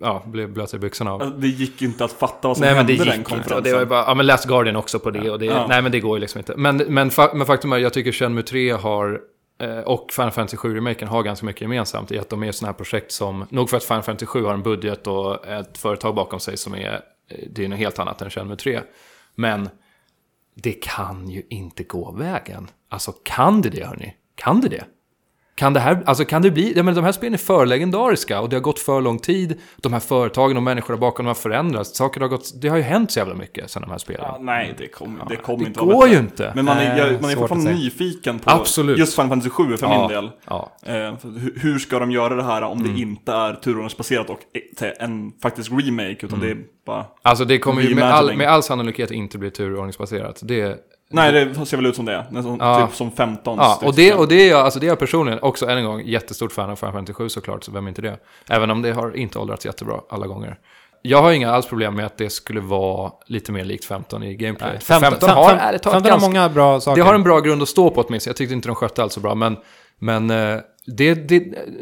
[SPEAKER 3] ja, blev blöta i byxorna av.
[SPEAKER 1] Alltså, Det gick inte att fatta vad som
[SPEAKER 3] Nej men det
[SPEAKER 1] hände
[SPEAKER 3] gick
[SPEAKER 1] den
[SPEAKER 3] inte. det var bara, ja men Last Guardian också på det. Och det
[SPEAKER 1] Ja.
[SPEAKER 3] Nej men det går ju liksom inte. Men, men, fa men faktum är, jag tycker Shenmue 3 har, eh, och Final Fantasy 7-remaken har ganska mycket gemensamt i att de är sådana här projekt som, nog för att Final Fantasy 7 har en budget och ett företag bakom sig som är, eh, det är något helt annat än Shenmue 3. Men det kan ju inte gå vägen. Alltså kan det det hörni? Kan det det? Kan det här, alltså kan det bli, ja men de här spelen är för legendariska och det har gått för lång tid. De här företagen och människorna bakom dem har förändrats. Saker har gått, det har ju hänt så jävla mycket sedan de här spelen.
[SPEAKER 1] Ja, nej, det kommer det kom
[SPEAKER 3] det
[SPEAKER 1] inte
[SPEAKER 3] går
[SPEAKER 1] vara
[SPEAKER 3] ju inte.
[SPEAKER 1] Men man är, jag, man är fortfarande nyfiken på
[SPEAKER 3] Absolut.
[SPEAKER 1] just Final Fantasy 7 för min del.
[SPEAKER 3] Ja.
[SPEAKER 1] Eh, hur, ska de göra det här om
[SPEAKER 3] Mm.
[SPEAKER 1] det inte är turordningsbaserat och en faktisk remake, utan det är bara...
[SPEAKER 3] Alltså det kommer ju med all, med all sannolikhet inte bli turordningsbaserat. Det,
[SPEAKER 1] Nej, det ser väl ut som det. Nästan
[SPEAKER 3] Ja.
[SPEAKER 1] Typ som 15
[SPEAKER 3] ja, och det, och det är jag, alltså det är jag personligen också, än en gång, jättestort fan av Final Fantasy 7 såklart, så vem är inte det? Även om det har inte åldrats jättebra alla gånger. Jag har inga alls problem med att det skulle vara lite mer likt 15 i gameplay.
[SPEAKER 2] Nej,
[SPEAKER 3] 15, 15 har, ärligt talat,
[SPEAKER 2] 15 har
[SPEAKER 3] ganska-
[SPEAKER 2] många bra saker.
[SPEAKER 3] Det har en bra grund att stå på åtminstone. Jag tyckte inte de skötte allt så bra, men, men eh, det, det,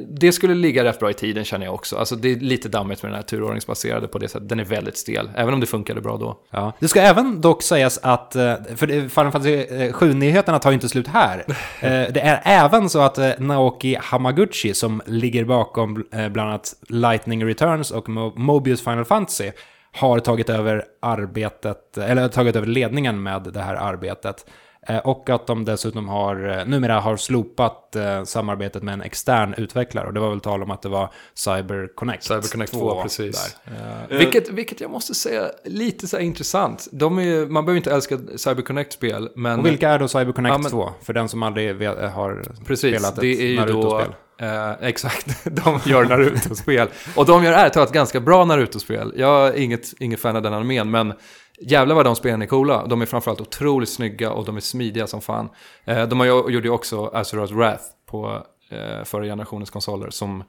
[SPEAKER 3] det skulle ligga rätt bra i tiden känner jag också. Alltså det är lite dammigt med den här turordningsbaserade på det sättet. Den är väldigt stel, även om det funkade bra då.
[SPEAKER 2] Ja. Det ska även dock sägas att, eh, för Final Fantasy 7-nyheterna tar ju inte slut här. Eh, Det är även så att eh, Naoki Hamaguchi, som ligger bakom eh, bland annat Lightning Returns och Mo- Mobius Final Fantasy, har tagit över arbetet, eller tagit över ledningen med det här arbetet. Eh, Och att de dessutom har, eh, numera har slopat eh, samarbetet med en extern utvecklare. Och det var väl tal om att det var Cyber Connect.
[SPEAKER 3] CyberConnect 2, precis.
[SPEAKER 2] där.
[SPEAKER 3] Eh, vilket, vilket jag måste säga lite så här intressant. De är, man behöver inte älska CyberConnect-spel, men...
[SPEAKER 2] Och vilka är då Cyber Connect
[SPEAKER 3] Ja, men-
[SPEAKER 2] 2? För den som aldrig vet, har
[SPEAKER 3] Precis,
[SPEAKER 2] spelat ett
[SPEAKER 3] det är ju då...
[SPEAKER 2] Naruto-spel.
[SPEAKER 3] Eh, exakt, de gör Naruto-spel. Och de gör ärligt talat ganska bra Naruto-spel. Jag är inget, inget fan av den armén, men jävlar vad de spelen är coola. De är framförallt otroligt snygga och de är smidiga som fan. Eh, de har ju, gjorde ju också Azeroth Wrath på eh, förra generationens konsoler som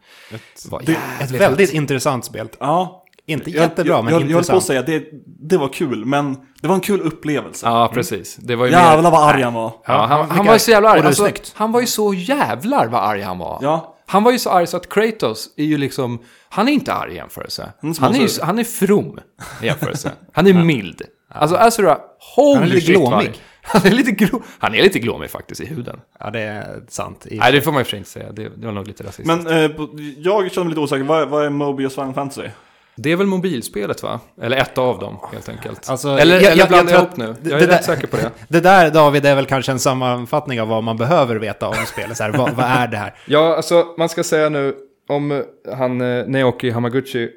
[SPEAKER 3] var
[SPEAKER 1] det-
[SPEAKER 2] Ett väldigt
[SPEAKER 3] fett.
[SPEAKER 2] intressant spel.
[SPEAKER 1] Ja.
[SPEAKER 2] Inte
[SPEAKER 1] Jag-
[SPEAKER 2] jättebra,
[SPEAKER 1] jag,
[SPEAKER 2] men
[SPEAKER 1] jag, jag höll på att
[SPEAKER 2] intressant.
[SPEAKER 1] säga, det, det var kul, men det var en kul upplevelse.
[SPEAKER 3] Ja, precis. Det var ju mer...
[SPEAKER 1] Jävlar vad arg han var.
[SPEAKER 3] Ja, han, han
[SPEAKER 2] vilka-
[SPEAKER 3] var ju så jävla arg. Alltså, han var ju så jävlar vad arg han var.
[SPEAKER 1] Ja.
[SPEAKER 3] Han var ju så arg så att Kratos är ju liksom, han är inte arg i jämförelse.
[SPEAKER 1] Han är
[SPEAKER 3] ju, han är from i jämförelse. Han är mild. Alltså Azura, holy
[SPEAKER 2] Han är lite
[SPEAKER 3] shit vad
[SPEAKER 2] glåmig.
[SPEAKER 3] Han är lite glå, Han är lite glåmig faktiskt i huden.
[SPEAKER 2] Ja, det är sant.
[SPEAKER 3] Nej, det får man ju för sig inte säga. Det, det var nog lite rasistiskt.
[SPEAKER 1] Men eh, jag känner mig lite osäker, vad, vad är Mobius Final Fantasy?
[SPEAKER 3] Det är väl mobilspelet va? Eller ett av dem helt enkelt.
[SPEAKER 2] Alltså,
[SPEAKER 3] eller
[SPEAKER 2] jag-
[SPEAKER 3] eller blandar
[SPEAKER 2] jag
[SPEAKER 3] ihop nu? Jag är rätt
[SPEAKER 2] där-
[SPEAKER 3] säker på det.
[SPEAKER 2] Det där David är väl kanske en sammanfattning av vad man behöver veta om spelet. Så här, vad, vad är det här?
[SPEAKER 3] Ja, alltså man ska säga nu om han eh, Naoki Hamaguchi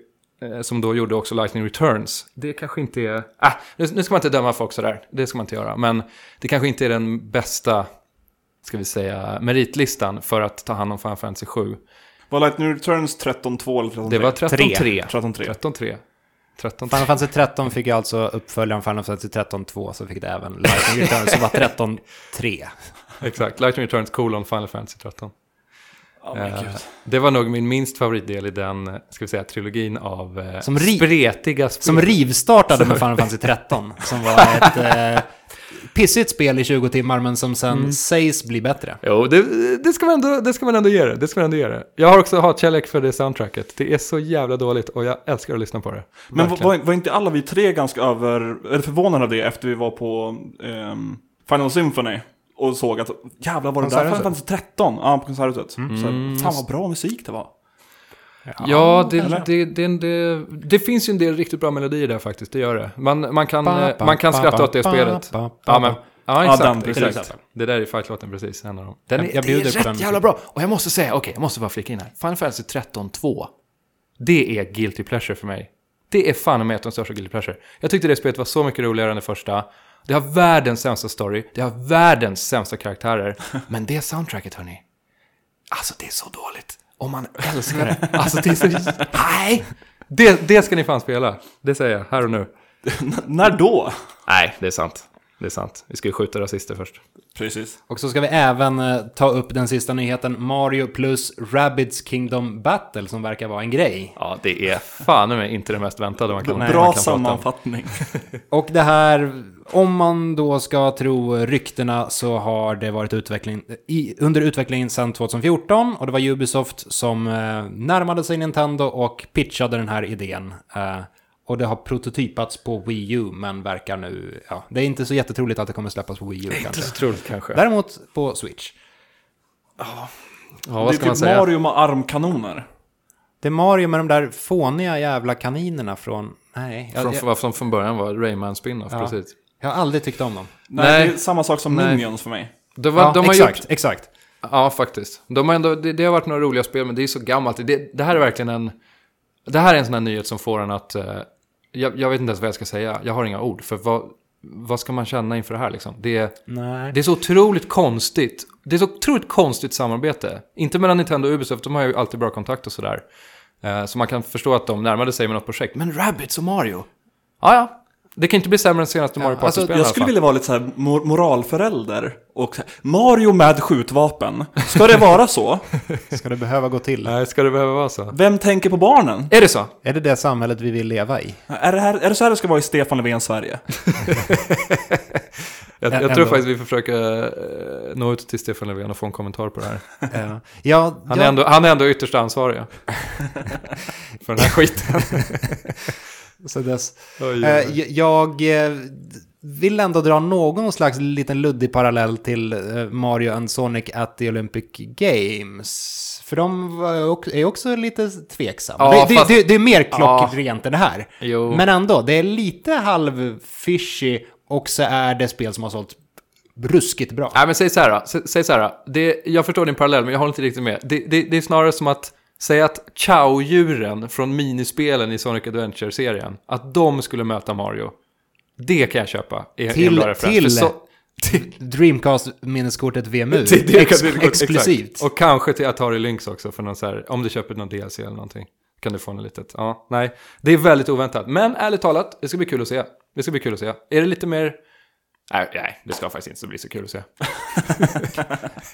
[SPEAKER 3] eh, som då gjorde också Lightning Returns. Det kanske inte är... Ah, nu, nu ska man inte döma folk sådär. Det ska man inte göra. Men det kanske inte är den bästa, ska vi säga, meritlistan för att ta hand om Final Fantasy 7.
[SPEAKER 1] Var Lightning Returns 13.2 eller 13.3?
[SPEAKER 3] Det var 13-3.
[SPEAKER 1] 13.3.
[SPEAKER 3] 13-3. 13
[SPEAKER 2] Final Fantasy 13 fick ju alltså uppföljaren Final Fantasy 13 2, så fick det även Lightning Return som var 13 3.
[SPEAKER 3] Exakt, Lightning Returns colon Final Fantasy 13.
[SPEAKER 1] Ja, men
[SPEAKER 3] Eh, det var nog min minst favoritdel i den, eh, ska vi säga, trilogin av eh,
[SPEAKER 2] Som
[SPEAKER 3] spretiga spel.
[SPEAKER 2] Som rivstartade med Final Fantasy 13, som var ett eh, pissigt spel i 20 timmar, men som sen sägs bli bättre.
[SPEAKER 3] Jo, det, det, ska man ändå, det ska man ändå ge det. Det ska man ändå ge det. Jag har också hatkärlek för det soundtracket. Det är så jävla dåligt och jag älskar att lyssna på det.
[SPEAKER 1] Men var, var inte alla vi tre ganska över, eller förvånade av det efter vi var på ehm, Final Symphony? Och såg att jävlar var det där. Final Fantasy 13? Ja, på Konserthuset.
[SPEAKER 3] Mm.
[SPEAKER 1] Så, fan vad bra musik det var.
[SPEAKER 3] Ja, det, det, det, det, finns ju en del riktigt bra melodier där faktiskt, det gör det. Man, man, kan, eh, man kan skratta åt det spelet. Ja, men, ja exakt. exakt. Det där är fightlåten precis, en av dem. Den är,
[SPEAKER 2] jag
[SPEAKER 3] det är rätt
[SPEAKER 2] den
[SPEAKER 3] jävla bra. Och jag måste säga, okej, jag måste bara flika in här. Final Fantasy 13 2. Det är guilty pleasure för mig. Det är fan med ett av de största guilty pleasure. Jag tyckte det spelet var så mycket roligare än det första. Det har världens sämsta story, det har världens sämsta karaktärer. Men det soundtracket hörni. Alltså det är så dåligt. Och man älskar det. Alltså det är så... Nej! Det, det ska ni fan spela. Det säger jag, här och nu.
[SPEAKER 1] N- när då?
[SPEAKER 3] Nej, det är sant. Det är sant. Vi ska ju skjuta rasister först.
[SPEAKER 1] Precis.
[SPEAKER 2] Och så ska vi även eh, ta upp den sista nyheten, Mario plus Rabbids Kingdom Battle, som verkar vara en grej.
[SPEAKER 3] Ja, det är fan med inte det mest väntade man kan, man
[SPEAKER 1] Bra
[SPEAKER 3] kan prata om.
[SPEAKER 1] sammanfattning.
[SPEAKER 2] Och det här, om man då ska tro ryktena så har det varit utveckling, i, under utveckling sedan 2014 och det var Ubisoft som eh, närmade sig Nintendo och pitchade den här idén. Eh, och det har prototypats på Wii U men verkar nu, ja, det är inte så jättetroligt att det kommer släppas på Wii U
[SPEAKER 3] Inte
[SPEAKER 2] kanske.
[SPEAKER 3] så troligt kanske.
[SPEAKER 2] Däremot på Switch.
[SPEAKER 3] Ja,
[SPEAKER 1] det
[SPEAKER 3] vad
[SPEAKER 1] är
[SPEAKER 3] ska man
[SPEAKER 1] typ
[SPEAKER 3] säga?
[SPEAKER 1] Mario med armkanoner.
[SPEAKER 2] Det är Mario med de där fåniga jävla kaninerna från, nej, jag,
[SPEAKER 3] Från,
[SPEAKER 2] jag,
[SPEAKER 3] vad som från början var Rayman spin-off,
[SPEAKER 2] Ja.
[SPEAKER 3] precis.
[SPEAKER 2] jag har aldrig tyckt om dem.
[SPEAKER 1] Nej,
[SPEAKER 3] Nej.
[SPEAKER 1] det är samma sak som
[SPEAKER 3] Nej.
[SPEAKER 1] Minions för mig.
[SPEAKER 3] De, var,
[SPEAKER 2] Ja,
[SPEAKER 3] de har
[SPEAKER 2] exakt,
[SPEAKER 3] gjort...
[SPEAKER 2] exakt.
[SPEAKER 3] Ja, faktiskt. De har ändå, det, det har varit några roliga spel, men det är så gammalt. Det, det här är verkligen en... Det här är en sån här nyhet som får en att... jag, jag vet inte ens vad jag ska säga. Jag har inga ord. För vad, vad ska man känna inför det här liksom? Det är,
[SPEAKER 2] Nej.
[SPEAKER 3] det är så otroligt konstigt. Det är så otroligt konstigt samarbete. Inte mellan Nintendo och Ubisoft, de har ju alltid bra kontakt och sådär. Eh, Så man kan förstå att de närmade sig med något projekt. Men Rabbids och Mario? Ja, ja. Det kan inte bli sämre än senaste Mario
[SPEAKER 2] alltså,
[SPEAKER 3] Party-spelen
[SPEAKER 1] Jag
[SPEAKER 3] i alla
[SPEAKER 1] skulle vilja vara lite så här mor moralförälder. Och så här, Mario med skjutvapen. Ska det vara så?
[SPEAKER 2] Ska det behöva gå till?
[SPEAKER 3] Nej, ska det behöva vara så?
[SPEAKER 1] Vem tänker på barnen?
[SPEAKER 3] Är det så?
[SPEAKER 2] Är det det samhället vi vill leva i?
[SPEAKER 1] Är det, här, är det så här det ska vara i Stefan Löfvens Sverige?
[SPEAKER 3] Jag, jag tror faktiskt vi får försöka eh, nå ut till Stefan Löfven och få en kommentar på det här.
[SPEAKER 2] Ja, ja,
[SPEAKER 3] Han, är, ändå, han är ändå ytterst ansvarig för den här skiten.
[SPEAKER 2] Så dess.
[SPEAKER 3] Oj,
[SPEAKER 2] Eh, j- jag eh, vill ändå dra någon slags liten luddig parallell till eh, Mario and Sonic at the Olympic Games. För de är också lite tveksamma.
[SPEAKER 3] Ja,
[SPEAKER 2] det,
[SPEAKER 3] fast-
[SPEAKER 2] det, det, det är mer klockrent än det här.
[SPEAKER 3] Jo.
[SPEAKER 2] Men ändå, det är lite halvfishy och så är det spel som har sålt ruskigt bra.
[SPEAKER 3] Nej, men säg så här då. Sä- Säg så här då. Det, jag förstår din parallell, men jag håller inte riktigt med. Det, det, det är snarare som att säga att Chow-djuren från minispelen i Sonic Adventure-serien, att de skulle möta Mario. Det kan jag köpa. Är, är
[SPEAKER 2] Till-
[SPEAKER 3] referens.
[SPEAKER 2] till-
[SPEAKER 3] så, till,
[SPEAKER 2] Dreamcast-minneskortet VMU.
[SPEAKER 3] till det
[SPEAKER 2] Ex- exklusivt.
[SPEAKER 3] exakt. Och kanske till Atari Lynx också, för någon så här, om du köper någon DLC eller någonting. Kan du få en litet, ja, nej. Det är väldigt oväntat. Men ärligt talat, det ska bli kul att se. Det ska bli kul att se. Är det lite mer Nej, nej, det ska faktiskt inte så bli så kul att se.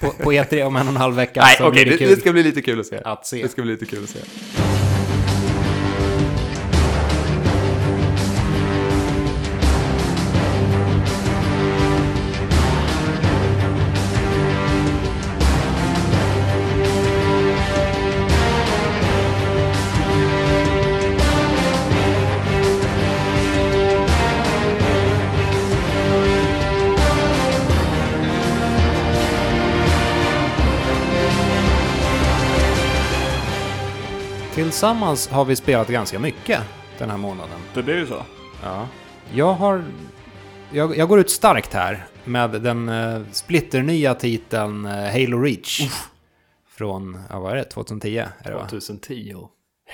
[SPEAKER 2] På, på E3 om en och en halv vecka
[SPEAKER 3] Nej,
[SPEAKER 2] så
[SPEAKER 3] okej,
[SPEAKER 2] blir det
[SPEAKER 3] det,
[SPEAKER 2] kul
[SPEAKER 3] det ska bli lite kul att se.
[SPEAKER 2] att se.
[SPEAKER 3] Det ska bli lite kul att se.
[SPEAKER 2] Tillsammans har vi spelat ganska mycket den här månaden.
[SPEAKER 1] Det blir ju så.
[SPEAKER 2] Ja. Jag har... Jag, jag går ut starkt här med den uh, splitternya titeln eh, Halo Reach. Från, ja vad är det, 2010? Är det, va?
[SPEAKER 3] 2010,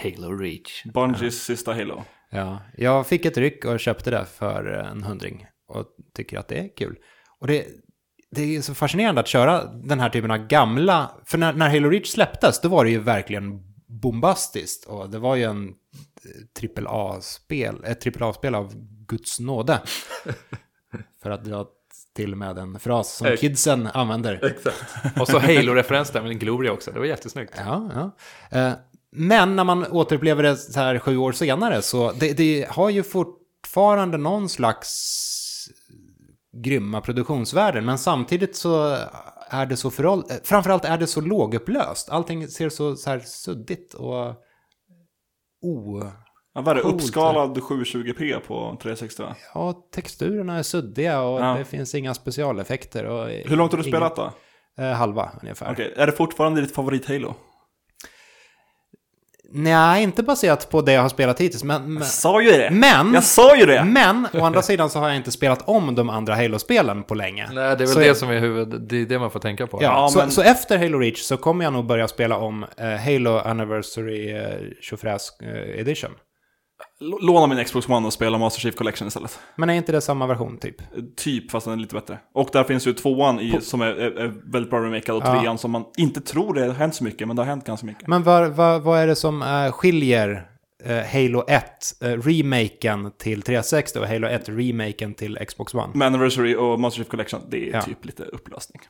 [SPEAKER 3] Halo Reach.
[SPEAKER 1] Bungies sista Halo.
[SPEAKER 2] Ja, jag fick ett ryck och köpte det för en hundring. Och tycker att det är kul. Och det, det är så fascinerande att köra den här typen av gamla... För när, när Halo Reach släpptes, då var det ju verkligen bombastiskt. Och det var ju en trippel A-spel, ett trippel A-spel av Guds nåde. för att dra till med en fras som
[SPEAKER 3] Ex-
[SPEAKER 2] kidsen använder.
[SPEAKER 3] Exakt. Och så Halo-referens där med Gloria också. Det var jättesnyggt.
[SPEAKER 2] Ja, ja. Eh, Men när man återupplever det så här sju år senare så det, det har ju fortfarande någon slags grymma produktionsvärden. Men samtidigt så är det så föråld... eh, Framförallt är det så lågupplöst. Allting ser så, så här suddigt och o...
[SPEAKER 1] Ja, vad är det? Uppskalad 720p på 360 va?
[SPEAKER 2] Ja, texturerna är suddiga och
[SPEAKER 1] Ja.
[SPEAKER 2] det finns inga specialeffekter. Och
[SPEAKER 1] Hur långt har du
[SPEAKER 2] ingen-
[SPEAKER 1] spelat då?
[SPEAKER 2] Eh, halva ungefär.
[SPEAKER 1] Okej, är det fortfarande ditt favorit-Halo?
[SPEAKER 2] Nej, inte baserat på det jag har spelat hittills. Men, men,
[SPEAKER 1] Jag sa ju det!
[SPEAKER 2] men,
[SPEAKER 1] Jag sa ju det!
[SPEAKER 2] men å andra sidan så har jag inte spelat om de andra Halo-spelen på länge.
[SPEAKER 3] Nej, det är väl
[SPEAKER 2] Så
[SPEAKER 3] det
[SPEAKER 2] jag-
[SPEAKER 3] som är huvud... Det är det man får tänka på.
[SPEAKER 2] Ja,
[SPEAKER 1] Ja,
[SPEAKER 2] så,
[SPEAKER 1] men-
[SPEAKER 2] så efter Halo Reach så kommer jag nog börja spela om eh, Halo Anniversary eh, tjofräs eh, Edition.
[SPEAKER 1] Låna min Xbox One och spela Master Chief Collection istället.
[SPEAKER 2] Men är inte det samma version typ?
[SPEAKER 1] Typ, fast den är lite bättre. Och där finns ju tvåan i, som är, är, är väldigt bra remakad och
[SPEAKER 2] Ja.
[SPEAKER 1] trean som man inte tror det har hänt så mycket, men det har hänt ganska mycket.
[SPEAKER 2] Men vad, vad, vad är det som eh, skiljer eh, Halo 1, eh, remaken till 360 och Halo 1, remaken till Xbox One?
[SPEAKER 1] Med Anniversary och Master Chief Collection, det är
[SPEAKER 2] Ja.
[SPEAKER 1] typ lite upplösning.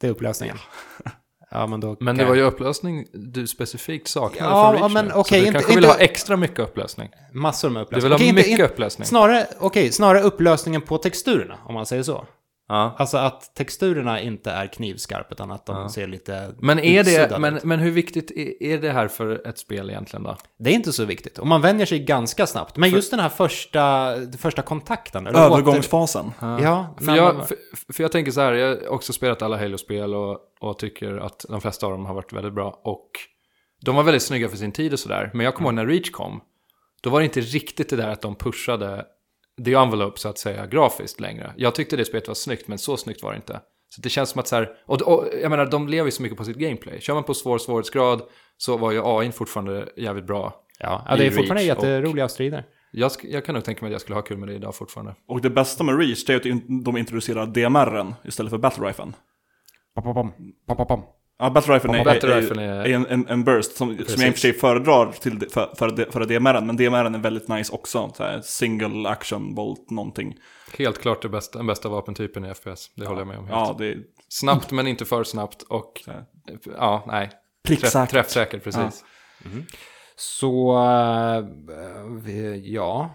[SPEAKER 2] Det är upplösningen. Ja, men då...
[SPEAKER 3] Men det var ju upplösning du specifikt saknade
[SPEAKER 2] Ja,
[SPEAKER 3] från
[SPEAKER 2] ja,
[SPEAKER 3] Reach
[SPEAKER 2] men okej,
[SPEAKER 3] Så du
[SPEAKER 2] inte-
[SPEAKER 3] kanske vill
[SPEAKER 2] inte-
[SPEAKER 3] ha extra mycket upplösning.
[SPEAKER 2] Massor med
[SPEAKER 3] Du
[SPEAKER 2] upplösning.
[SPEAKER 3] vill ha
[SPEAKER 2] inte-
[SPEAKER 3] mycket
[SPEAKER 2] inte-
[SPEAKER 3] upplösning.
[SPEAKER 2] Snarare, okej, snarare upplösningen på texturerna, om man säger så.
[SPEAKER 3] Ja.
[SPEAKER 2] Alltså att texturerna inte är knivskarpa, utan att de
[SPEAKER 3] Ja.
[SPEAKER 2] ser lite
[SPEAKER 3] Men, är det, men,
[SPEAKER 2] ut.
[SPEAKER 3] men hur viktigt är, är det här för ett spel egentligen då?
[SPEAKER 2] Det är inte så viktigt. Och man vänjer sig ganska snabbt. Men just den här första, första kontakten. eller åter-
[SPEAKER 1] Övergångsfasen.
[SPEAKER 2] Ja,
[SPEAKER 3] För jag, för, för jag tänker så här, jag har också spelat alla Halo-spel och, och tycker att de flesta av dem har varit väldigt bra. Och de var väldigt snygga för sin tid och sådär. Men jag kommer ihåg när Reach kom, då var det inte riktigt det där att de pushade the envelope så att säga grafiskt längre. Jag tyckte det spelet var snyggt, men så snyggt var det inte. Så det känns som att så här, och, och jag menar, de lever ju så mycket på sitt gameplay. Kör man på svår svårighetsgrad så var ju AI fortfarande jävligt bra.
[SPEAKER 2] ja, ja, det är fortfarande
[SPEAKER 3] Reach och-
[SPEAKER 2] jätteroliga strider.
[SPEAKER 3] Jag, jag kan nog tänka mig att jag skulle ha kul med det idag fortfarande.
[SPEAKER 1] Och det bästa med Reach, det är att de introducerar DMRen istället för Battle
[SPEAKER 2] pam, pam, pam, pam.
[SPEAKER 1] Ja, Battle Riflen är,
[SPEAKER 3] Battle
[SPEAKER 1] är, är,
[SPEAKER 3] är-
[SPEAKER 1] en, en, en burst som, som jag i och för sig föredrar till, för, för, för DMRen, men DMRen är väldigt nice också. Så här, single action bolt någonting.
[SPEAKER 3] Helt klart det bästa, den bästa vapentypen i FPS, det håller jag med om. helt.
[SPEAKER 1] Ja, det
[SPEAKER 3] Snabbt men inte för snabbt och ja, nej.
[SPEAKER 1] pricksäkert.
[SPEAKER 3] Träffsäkert, precis.
[SPEAKER 2] Så, eh, ja.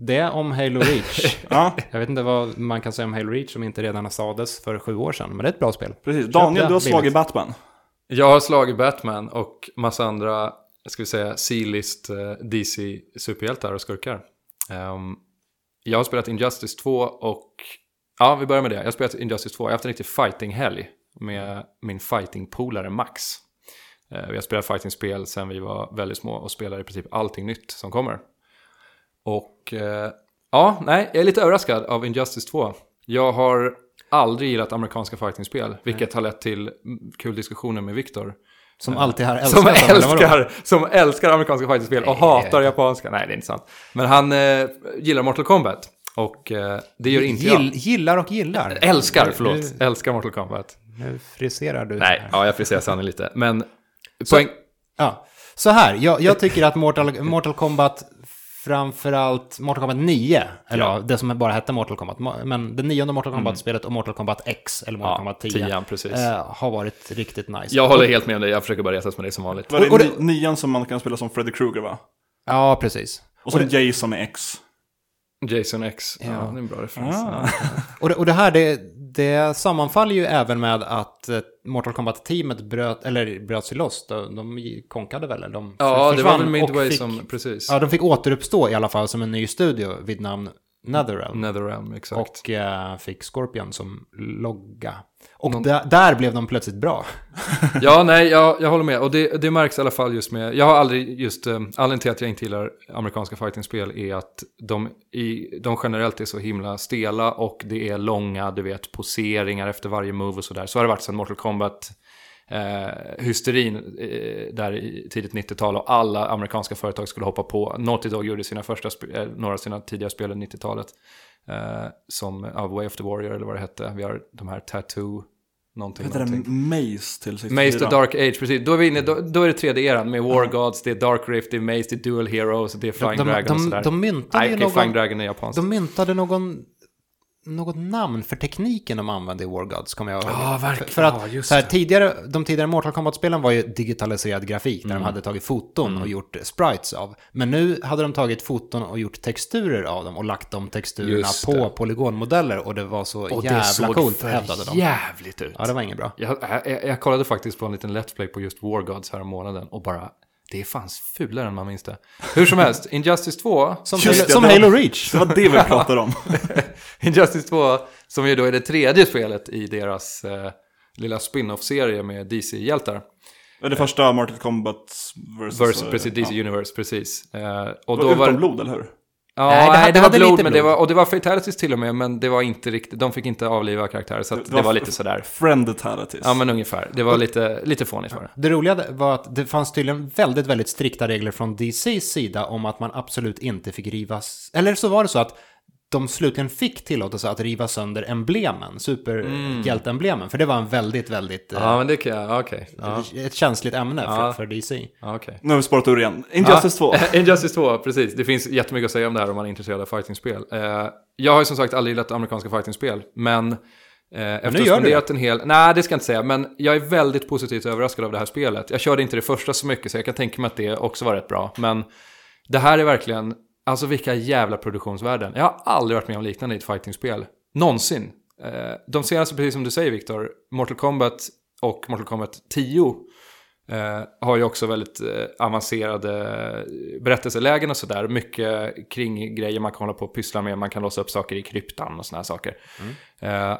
[SPEAKER 2] Det om Halo Reach.
[SPEAKER 1] Ja,
[SPEAKER 2] Jag vet inte vad man kan säga om Halo Reach som inte redan sades för sju år sedan. Men det är ett bra spel.
[SPEAKER 1] precis. Daniel, du har
[SPEAKER 2] billigt.
[SPEAKER 1] slagit Batman.
[SPEAKER 3] Jag har slagit Batman och massa andra, ska vi säga, C-list eh, DC superhjältar och skurkar. Ehm, jag har spelat Injustice 2 och, ja vi börjar med det. Jag har spelat Injustice 2, jag har haft en riktig fighting-helg med min fighting-polare Max. Eh, vi har spelat fighting-spel sedan vi var väldigt små och spelar i princip allting nytt som kommer. Och eh, ja, nej, jag är lite överraskad av Injustice 2. Jag har aldrig gillat amerikanska fightingspel, vilket har lett till kul diskussioner med Viktor.
[SPEAKER 2] Som alltid har
[SPEAKER 3] Som
[SPEAKER 2] älskat dem, eller vadå?
[SPEAKER 3] älskar, som älskar amerikanska fightingspel och hatar japanska. Nej, det är inte sant. Men han eh, gillar Mortal Kombat. Och eh, det gör inte
[SPEAKER 2] Gill,
[SPEAKER 3] jag.
[SPEAKER 2] gillar och gillar.
[SPEAKER 3] Älskar,
[SPEAKER 2] Nu-
[SPEAKER 3] förlåt. Älskar Mortal Kombat.
[SPEAKER 2] Nu friserar du.
[SPEAKER 3] Nej, ja, jag friserar Sanne lite. Men poäng...
[SPEAKER 2] Ja, så här. Jag, jag tycker att Mortal, Mortal Kombat framförallt Mortal Kombat 9, eller
[SPEAKER 3] Ja.
[SPEAKER 2] ja. det som bara hette Mortal Kombat, men det nionde Mortal Kombat-spelet och Mortal Kombat X, eller Mortal
[SPEAKER 3] Ja,
[SPEAKER 2] Kombat 10,
[SPEAKER 3] tian, precis.
[SPEAKER 2] eh, har varit riktigt nice.
[SPEAKER 3] Jag håller helt med om det, jag försöker bara retas med dig som vanligt.
[SPEAKER 1] Var det,
[SPEAKER 2] Och- och det-
[SPEAKER 1] ni- nian som man kan spela som Freddy Krueger va?
[SPEAKER 2] Ja, precis.
[SPEAKER 1] Och så Jason med X.
[SPEAKER 3] Jason X, ja,
[SPEAKER 2] Ja.
[SPEAKER 3] det är en bra referens.
[SPEAKER 1] Ah.
[SPEAKER 2] Och det, och det här, det, det sammanfaller ju även med att eh, Mortal Kombat-teamet bröt, eller bröt sig loss. De, de konkade väl, eller de
[SPEAKER 3] Ja, det var
[SPEAKER 2] försvann
[SPEAKER 3] väl Midway
[SPEAKER 2] fick,
[SPEAKER 3] som, precis.
[SPEAKER 2] Ja, de fick återuppstå i alla fall som en ny studio vid namn Netherrealm.
[SPEAKER 3] Netherrealm, exakt.
[SPEAKER 2] Och eh, fick Scorpion som logga. Och
[SPEAKER 3] Någon-
[SPEAKER 2] där, där blev de plötsligt bra.
[SPEAKER 3] Ja, nej, jag, jag håller med. Och det, det märks i alla fall just med... Jag har aldrig just... Eh, anledningen till att jag inte gillar amerikanska fightingspel är att de, i, de generellt är så himla stela och det är långa, du vet, poseringar efter varje move och sådär. Så har det varit sedan Mortal Kombat. Eh, hysterin eh, där i tidigt 90-tal och alla amerikanska företag skulle hoppa på. Naughty Dog gjorde sina första sp- eh, några av sina tidiga spel under 90-talet. Eh, som ja, Way of the Warrior eller vad det hette. Vi har de här Tattoo, någonting.
[SPEAKER 1] Heter det
[SPEAKER 3] någonting.
[SPEAKER 1] Maze till 64?
[SPEAKER 3] Maze the Dark Age, precis. Då är vi inne, då, då är det 3D-eran med War Gods, det är Dark Rift, det är Maze, det är Dual Heroes, det är Flying
[SPEAKER 2] de,
[SPEAKER 3] Dragon och
[SPEAKER 2] de,
[SPEAKER 3] sådär.
[SPEAKER 2] de myntade
[SPEAKER 3] Nej,
[SPEAKER 2] ju
[SPEAKER 3] okej,
[SPEAKER 2] någon...
[SPEAKER 3] Flying Dragon är japanskt.
[SPEAKER 2] De myntade någon, något namn för tekniken de använde i War Gods, kommer jag ihåg.
[SPEAKER 3] Ja, verkligen.
[SPEAKER 2] För, att
[SPEAKER 3] Ja,
[SPEAKER 2] så här, tidigare, de tidigare Mortal Kombat-spelen var ju digitaliserad grafik,
[SPEAKER 3] Mm.
[SPEAKER 2] där de hade tagit foton och gjort sprites av. Men nu hade de tagit foton och gjort texturer av dem och lagt de texturerna på polygonmodeller och det var så
[SPEAKER 3] och
[SPEAKER 2] jävla
[SPEAKER 3] såg
[SPEAKER 2] coolt, hävdade de.
[SPEAKER 3] jävligt ut.
[SPEAKER 2] Ja, det var inget bra.
[SPEAKER 3] Jag, jag, jag kollade faktiskt på en liten Let's Play på just War Gods här om månaden och bara, det är fan fulare än man minns det. Hur som helst, Injustice 2,
[SPEAKER 2] Som,
[SPEAKER 1] Just det,
[SPEAKER 2] som
[SPEAKER 1] det var-
[SPEAKER 2] Halo Reach.
[SPEAKER 1] Det var det vi pratade om.
[SPEAKER 3] Injustice 2, som ju då är det tredje spelet i deras eh, lilla spin-off-serie med DC-hjältar.
[SPEAKER 1] Det första Mortal Kombat versus...
[SPEAKER 3] Versus,
[SPEAKER 1] eh,
[SPEAKER 3] precis, DC
[SPEAKER 1] ja.
[SPEAKER 3] Universe, precis. Eh, och
[SPEAKER 1] Det
[SPEAKER 3] då
[SPEAKER 1] var
[SPEAKER 3] var
[SPEAKER 1] utom
[SPEAKER 3] det,
[SPEAKER 1] blod, eller hur?
[SPEAKER 3] Ja,
[SPEAKER 2] Nej, det
[SPEAKER 3] nej,
[SPEAKER 2] hade-
[SPEAKER 3] det,
[SPEAKER 2] det
[SPEAKER 3] var
[SPEAKER 2] hade
[SPEAKER 3] blod,
[SPEAKER 2] lite
[SPEAKER 3] men det
[SPEAKER 2] blod.
[SPEAKER 3] var, och det var fatalities till och med, men det var inte riktigt, de fick inte avliva karaktärer, så att det, var lite sådär.
[SPEAKER 1] Friendetalities.
[SPEAKER 3] Ja, men ungefär. Det var lite, lite fånigt var det.
[SPEAKER 2] Det roliga var att det fanns tydligen väldigt, väldigt strikta regler från DCs sida om att man absolut inte fick rivas. Eller så var det så att de slutligen fick tillåtelse att riva sönder emblemen, superhjälteemblemen. För det var en väldigt, väldigt... eh,
[SPEAKER 3] Ja, men det kan jag, ja, okej. Ja,
[SPEAKER 2] Ett känsligt ämne för,
[SPEAKER 3] Ja.
[SPEAKER 2] för DC.
[SPEAKER 3] ja, okej.
[SPEAKER 1] Nu har vi spårat ur igen. Injustice 2.
[SPEAKER 3] Injustice 2, precis. Det finns jättemycket att säga om det här om man är intresserad av fightingspel. Eh, jag har ju som sagt aldrig gillat amerikanska fightingspel, men... Eh, efter att
[SPEAKER 2] nu gör du
[SPEAKER 3] spenderat en hel... Nej, det ska jag inte säga, men jag är väldigt positivt överraskad av det här spelet. Jag körde inte det första så mycket, så jag kan tänka mig att det också var rätt bra. Men det här är verkligen... Alltså vilka jävla produktionsvärden. Jag har aldrig varit med om liknande i ett fightingspel. Någonsin. Eh, de senaste, precis som du säger Viktor, Mortal Kombat och Mortal Kombat 10 Eh, har ju också väldigt eh, avancerade berättelselägen och sådär. Mycket kring grejer man kan hålla på och pyssla med. Man kan låsa upp saker i kryptan och sådana här saker. Eh,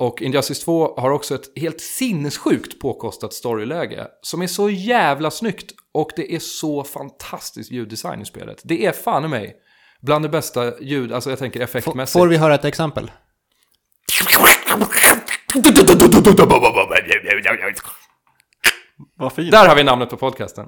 [SPEAKER 3] och Injustice 2 har också ett helt sinnessjukt påkostat storyläge. Som är så jävla snyggt. Och det är så fantastisk ljuddesign i spelet. Det är fan i mig bland det bästa ljud, alltså jag tänker effektmässigt.
[SPEAKER 2] får vi höra ett exempel?
[SPEAKER 1] Vad fint.
[SPEAKER 3] Där har vi namnet på podcasten.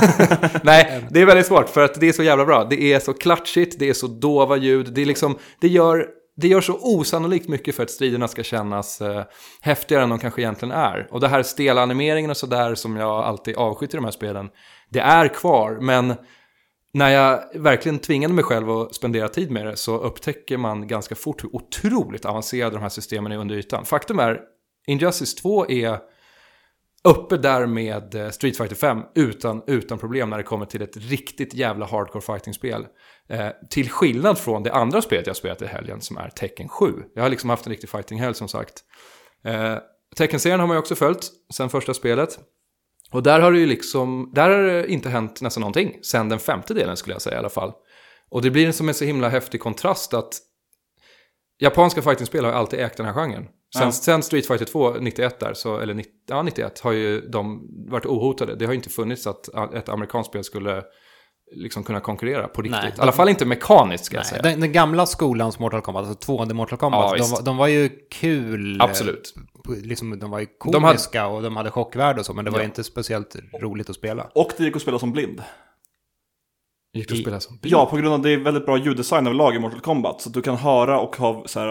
[SPEAKER 3] Nej, det är väldigt svårt för att det är så jävla bra. Det är så klatschigt, det är så dova ljud. Det, är liksom, det, gör, det gör så osannolikt mycket för att striderna ska kännas eh, häftigare än de kanske egentligen är. Och det här stela animeringen och sådär som jag alltid avskytt i de här spelen, det är kvar. Men när jag verkligen tvingade mig själv att spendera tid med det så upptäcker man ganska fort hur otroligt avancerade de här systemen är under ytan. Faktum är, Injustice 2 är uppe där med eh, Street Fighter 5 utan, utan problem när det kommer till ett riktigt jävla hardcore fighting-spel. Eh, till skillnad från det andra spelet jag spelat i helgen som är Tekken 7. Jag har liksom haft en riktig fighting-helg som sagt. Eh, Tekken-serien har man ju också följt sen första spelet. Och där har det ju liksom, där har det inte hänt nästan någonting. Sen den femte delen skulle jag säga i alla fall. Och det blir som en så himla häftig kontrast att japanska fightingspel har ju alltid ägt den här genren. Sen,
[SPEAKER 1] Ja.
[SPEAKER 3] sen Street Fighter 2, 91 där, så, eller 90, ja, 91, har ju de varit ohotade. Det har ju inte funnits att ett amerikanskt spel skulle liksom kunna konkurrera på riktigt.
[SPEAKER 2] Nej.
[SPEAKER 3] I alla fall inte mekaniskt ska jag
[SPEAKER 2] Nej,
[SPEAKER 3] säga.
[SPEAKER 2] den, den gamla skolans Mortal Kombat, alltså tvåande Mortal Kombat,
[SPEAKER 3] Ja,
[SPEAKER 2] de, de var ju kul. eh,
[SPEAKER 3] Absolut.
[SPEAKER 2] Liksom, de var ju
[SPEAKER 3] De hade-
[SPEAKER 2] komiska och de hade chockvärde och så, men det var
[SPEAKER 3] Ja.
[SPEAKER 2] inte speciellt roligt att spela.
[SPEAKER 1] Och det gick att spela som blind.
[SPEAKER 3] Gick det att spela som bil?
[SPEAKER 1] Ja, på grund av att det är väldigt bra ljuddesign överlag i Mortal Kombat. Så att du kan höra och ha så här,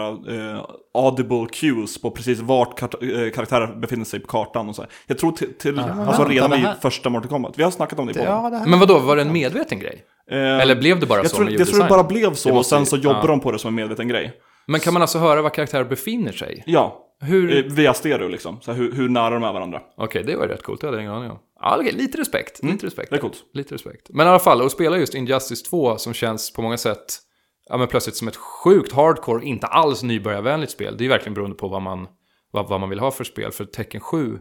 [SPEAKER 1] eh, audible cues på precis vart kar- eh, karaktärer befinner sig på kartan och så här. Jag tror till, till alltså
[SPEAKER 2] vänta,
[SPEAKER 1] redan
[SPEAKER 2] det
[SPEAKER 1] i
[SPEAKER 2] här-
[SPEAKER 1] första Mortal Kombat. Vi har snackat om det i podden.
[SPEAKER 2] Ja, här...
[SPEAKER 3] Men vad då var det en medveten grej?
[SPEAKER 1] Eh,
[SPEAKER 3] Eller blev det bara
[SPEAKER 1] jag
[SPEAKER 3] så
[SPEAKER 1] tror,
[SPEAKER 3] med
[SPEAKER 1] jag tror det bara blev så och sen så jobbar
[SPEAKER 3] ja.
[SPEAKER 1] de på det som en medveten grej.
[SPEAKER 3] Men kan man alltså höra var karaktärer befinner sig?
[SPEAKER 1] Ja,
[SPEAKER 3] Hur?
[SPEAKER 1] eh, via stereo liksom. Så här, hur, hur nära de är varandra.
[SPEAKER 3] Okej, det var ju rätt coolt, det hade jag ingen aning om. Ja, okej, lite respekt, lite respekt.
[SPEAKER 1] Det är coolt.
[SPEAKER 3] Lite respekt. Men i alla fall, att spela just Injustice 2 som känns på många sätt ja, men plötsligt som ett sjukt hardcore, inte alls nybörjarvänligt spel. Det är verkligen beroende på vad man, vad, vad man vill ha för spel. För Tekken 7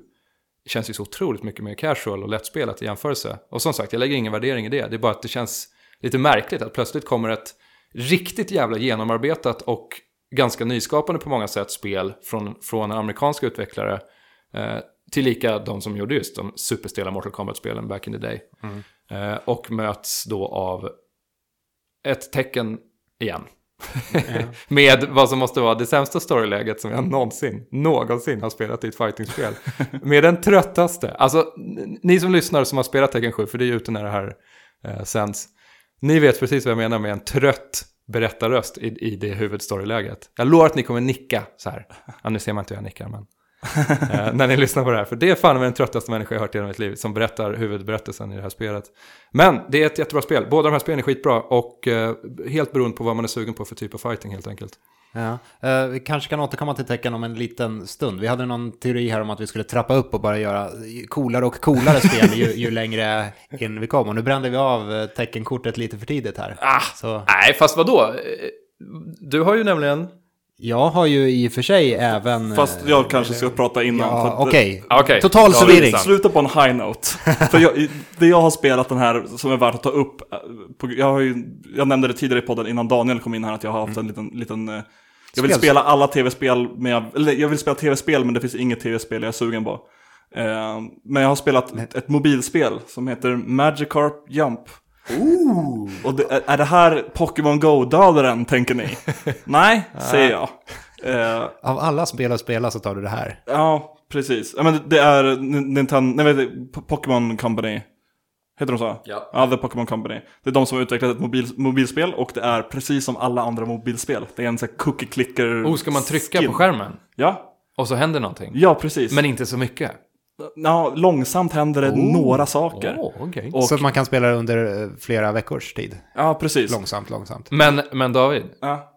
[SPEAKER 3] känns ju så otroligt mycket mer casual och lättspelat i jämförelse. Och som sagt, jag lägger ingen värdering i det. Det är bara att det känns lite märkligt att plötsligt kommer ett riktigt jävla genomarbetat och ganska nyskapande på många sätt spel från, från amerikanska utvecklare eh, tillika de som gjorde just de superstela Mortal Kombat-spelen back in the day. Eh, och möts då av ett tecken igen. Med vad som måste vara det sämsta storyläget som jag någonsin, någonsin har spelat i ett fightingspel. Med den tröttaste. Alltså, ni som lyssnar som har spelat Tekken 7, för det är ju ute när det här eh, sänds. Ni vet precis vad jag menar med en trött berättarröst i, i det huvudstoryläget. Jag lovar att ni kommer nicka så här. Ja, nu ser man inte hur jag nickar, men... eh, när ni lyssnar på det här. För det är fan den tröttaste människa jag har hört i hela mitt liv som berättar huvudberättelsen i det här spelet. Men det är ett jättebra spel. Båda de här spelen är skitbra och eh, helt beroende på vad man är sugen på för typ av fighting helt enkelt.
[SPEAKER 2] Ja. Eh, vi kanske kan återkomma till tecken om en liten stund. Vi hade någon teori här om att vi skulle trappa upp och bara göra coolare och coolare spel ju, ju längre in vi kom. Och nu brände vi av eh, teckenkortet lite för tidigt här.
[SPEAKER 3] Ah,
[SPEAKER 2] Så
[SPEAKER 3] Nej, fast vadå? Eh, Du har ju nämligen...
[SPEAKER 2] jag har ju i och för sig även...
[SPEAKER 1] Fast jag kanske ska prata innan.
[SPEAKER 2] Ja, okej.
[SPEAKER 3] Okej,
[SPEAKER 2] Total
[SPEAKER 3] då har vi
[SPEAKER 2] förvirring.
[SPEAKER 1] Sluta på en high note. För jag, det jag har spelat den här som är värt att ta upp. På, jag, har ju, jag nämnde det tidigare i podden innan Daniel kom in här att jag har haft en liten, liten jag vill
[SPEAKER 2] Spels-
[SPEAKER 1] spela alla tv-spel, men jag, eller jag vill spela tv-spel men det finns inget tv-spel jag är sugen på. Eh, men jag har spelat ett, ett mobilspel som heter Magikarp Jump. Och det, är- det här Pokémon Go-dödaren tänker ni? Nej, säger jag. Eh,
[SPEAKER 2] Av alla spel att spela så tar du det här.
[SPEAKER 1] Ja, precis. Ja, men det är Nintendo, nej, Pokémon Company. Heter de så?
[SPEAKER 3] Ja.
[SPEAKER 1] Ja, The Pokémon Company. Det är de som har utvecklat ett mobil, mobilspel och det är precis som alla andra mobilspel. Det är en sån här cookie clicker
[SPEAKER 3] Oh, ska man trycka
[SPEAKER 1] skin.
[SPEAKER 3] på skärmen?
[SPEAKER 1] Ja,
[SPEAKER 3] Och så händer någonting?
[SPEAKER 1] ja precis.
[SPEAKER 3] Men inte så mycket?
[SPEAKER 1] ja, långsamt händer det några saker.
[SPEAKER 3] Åh, okej.
[SPEAKER 1] Och,
[SPEAKER 2] Så att man kan spela det under eh, flera veckors tid.
[SPEAKER 1] ja, precis.
[SPEAKER 2] Långsamt, långsamt.
[SPEAKER 3] Men, men David,
[SPEAKER 1] Ja.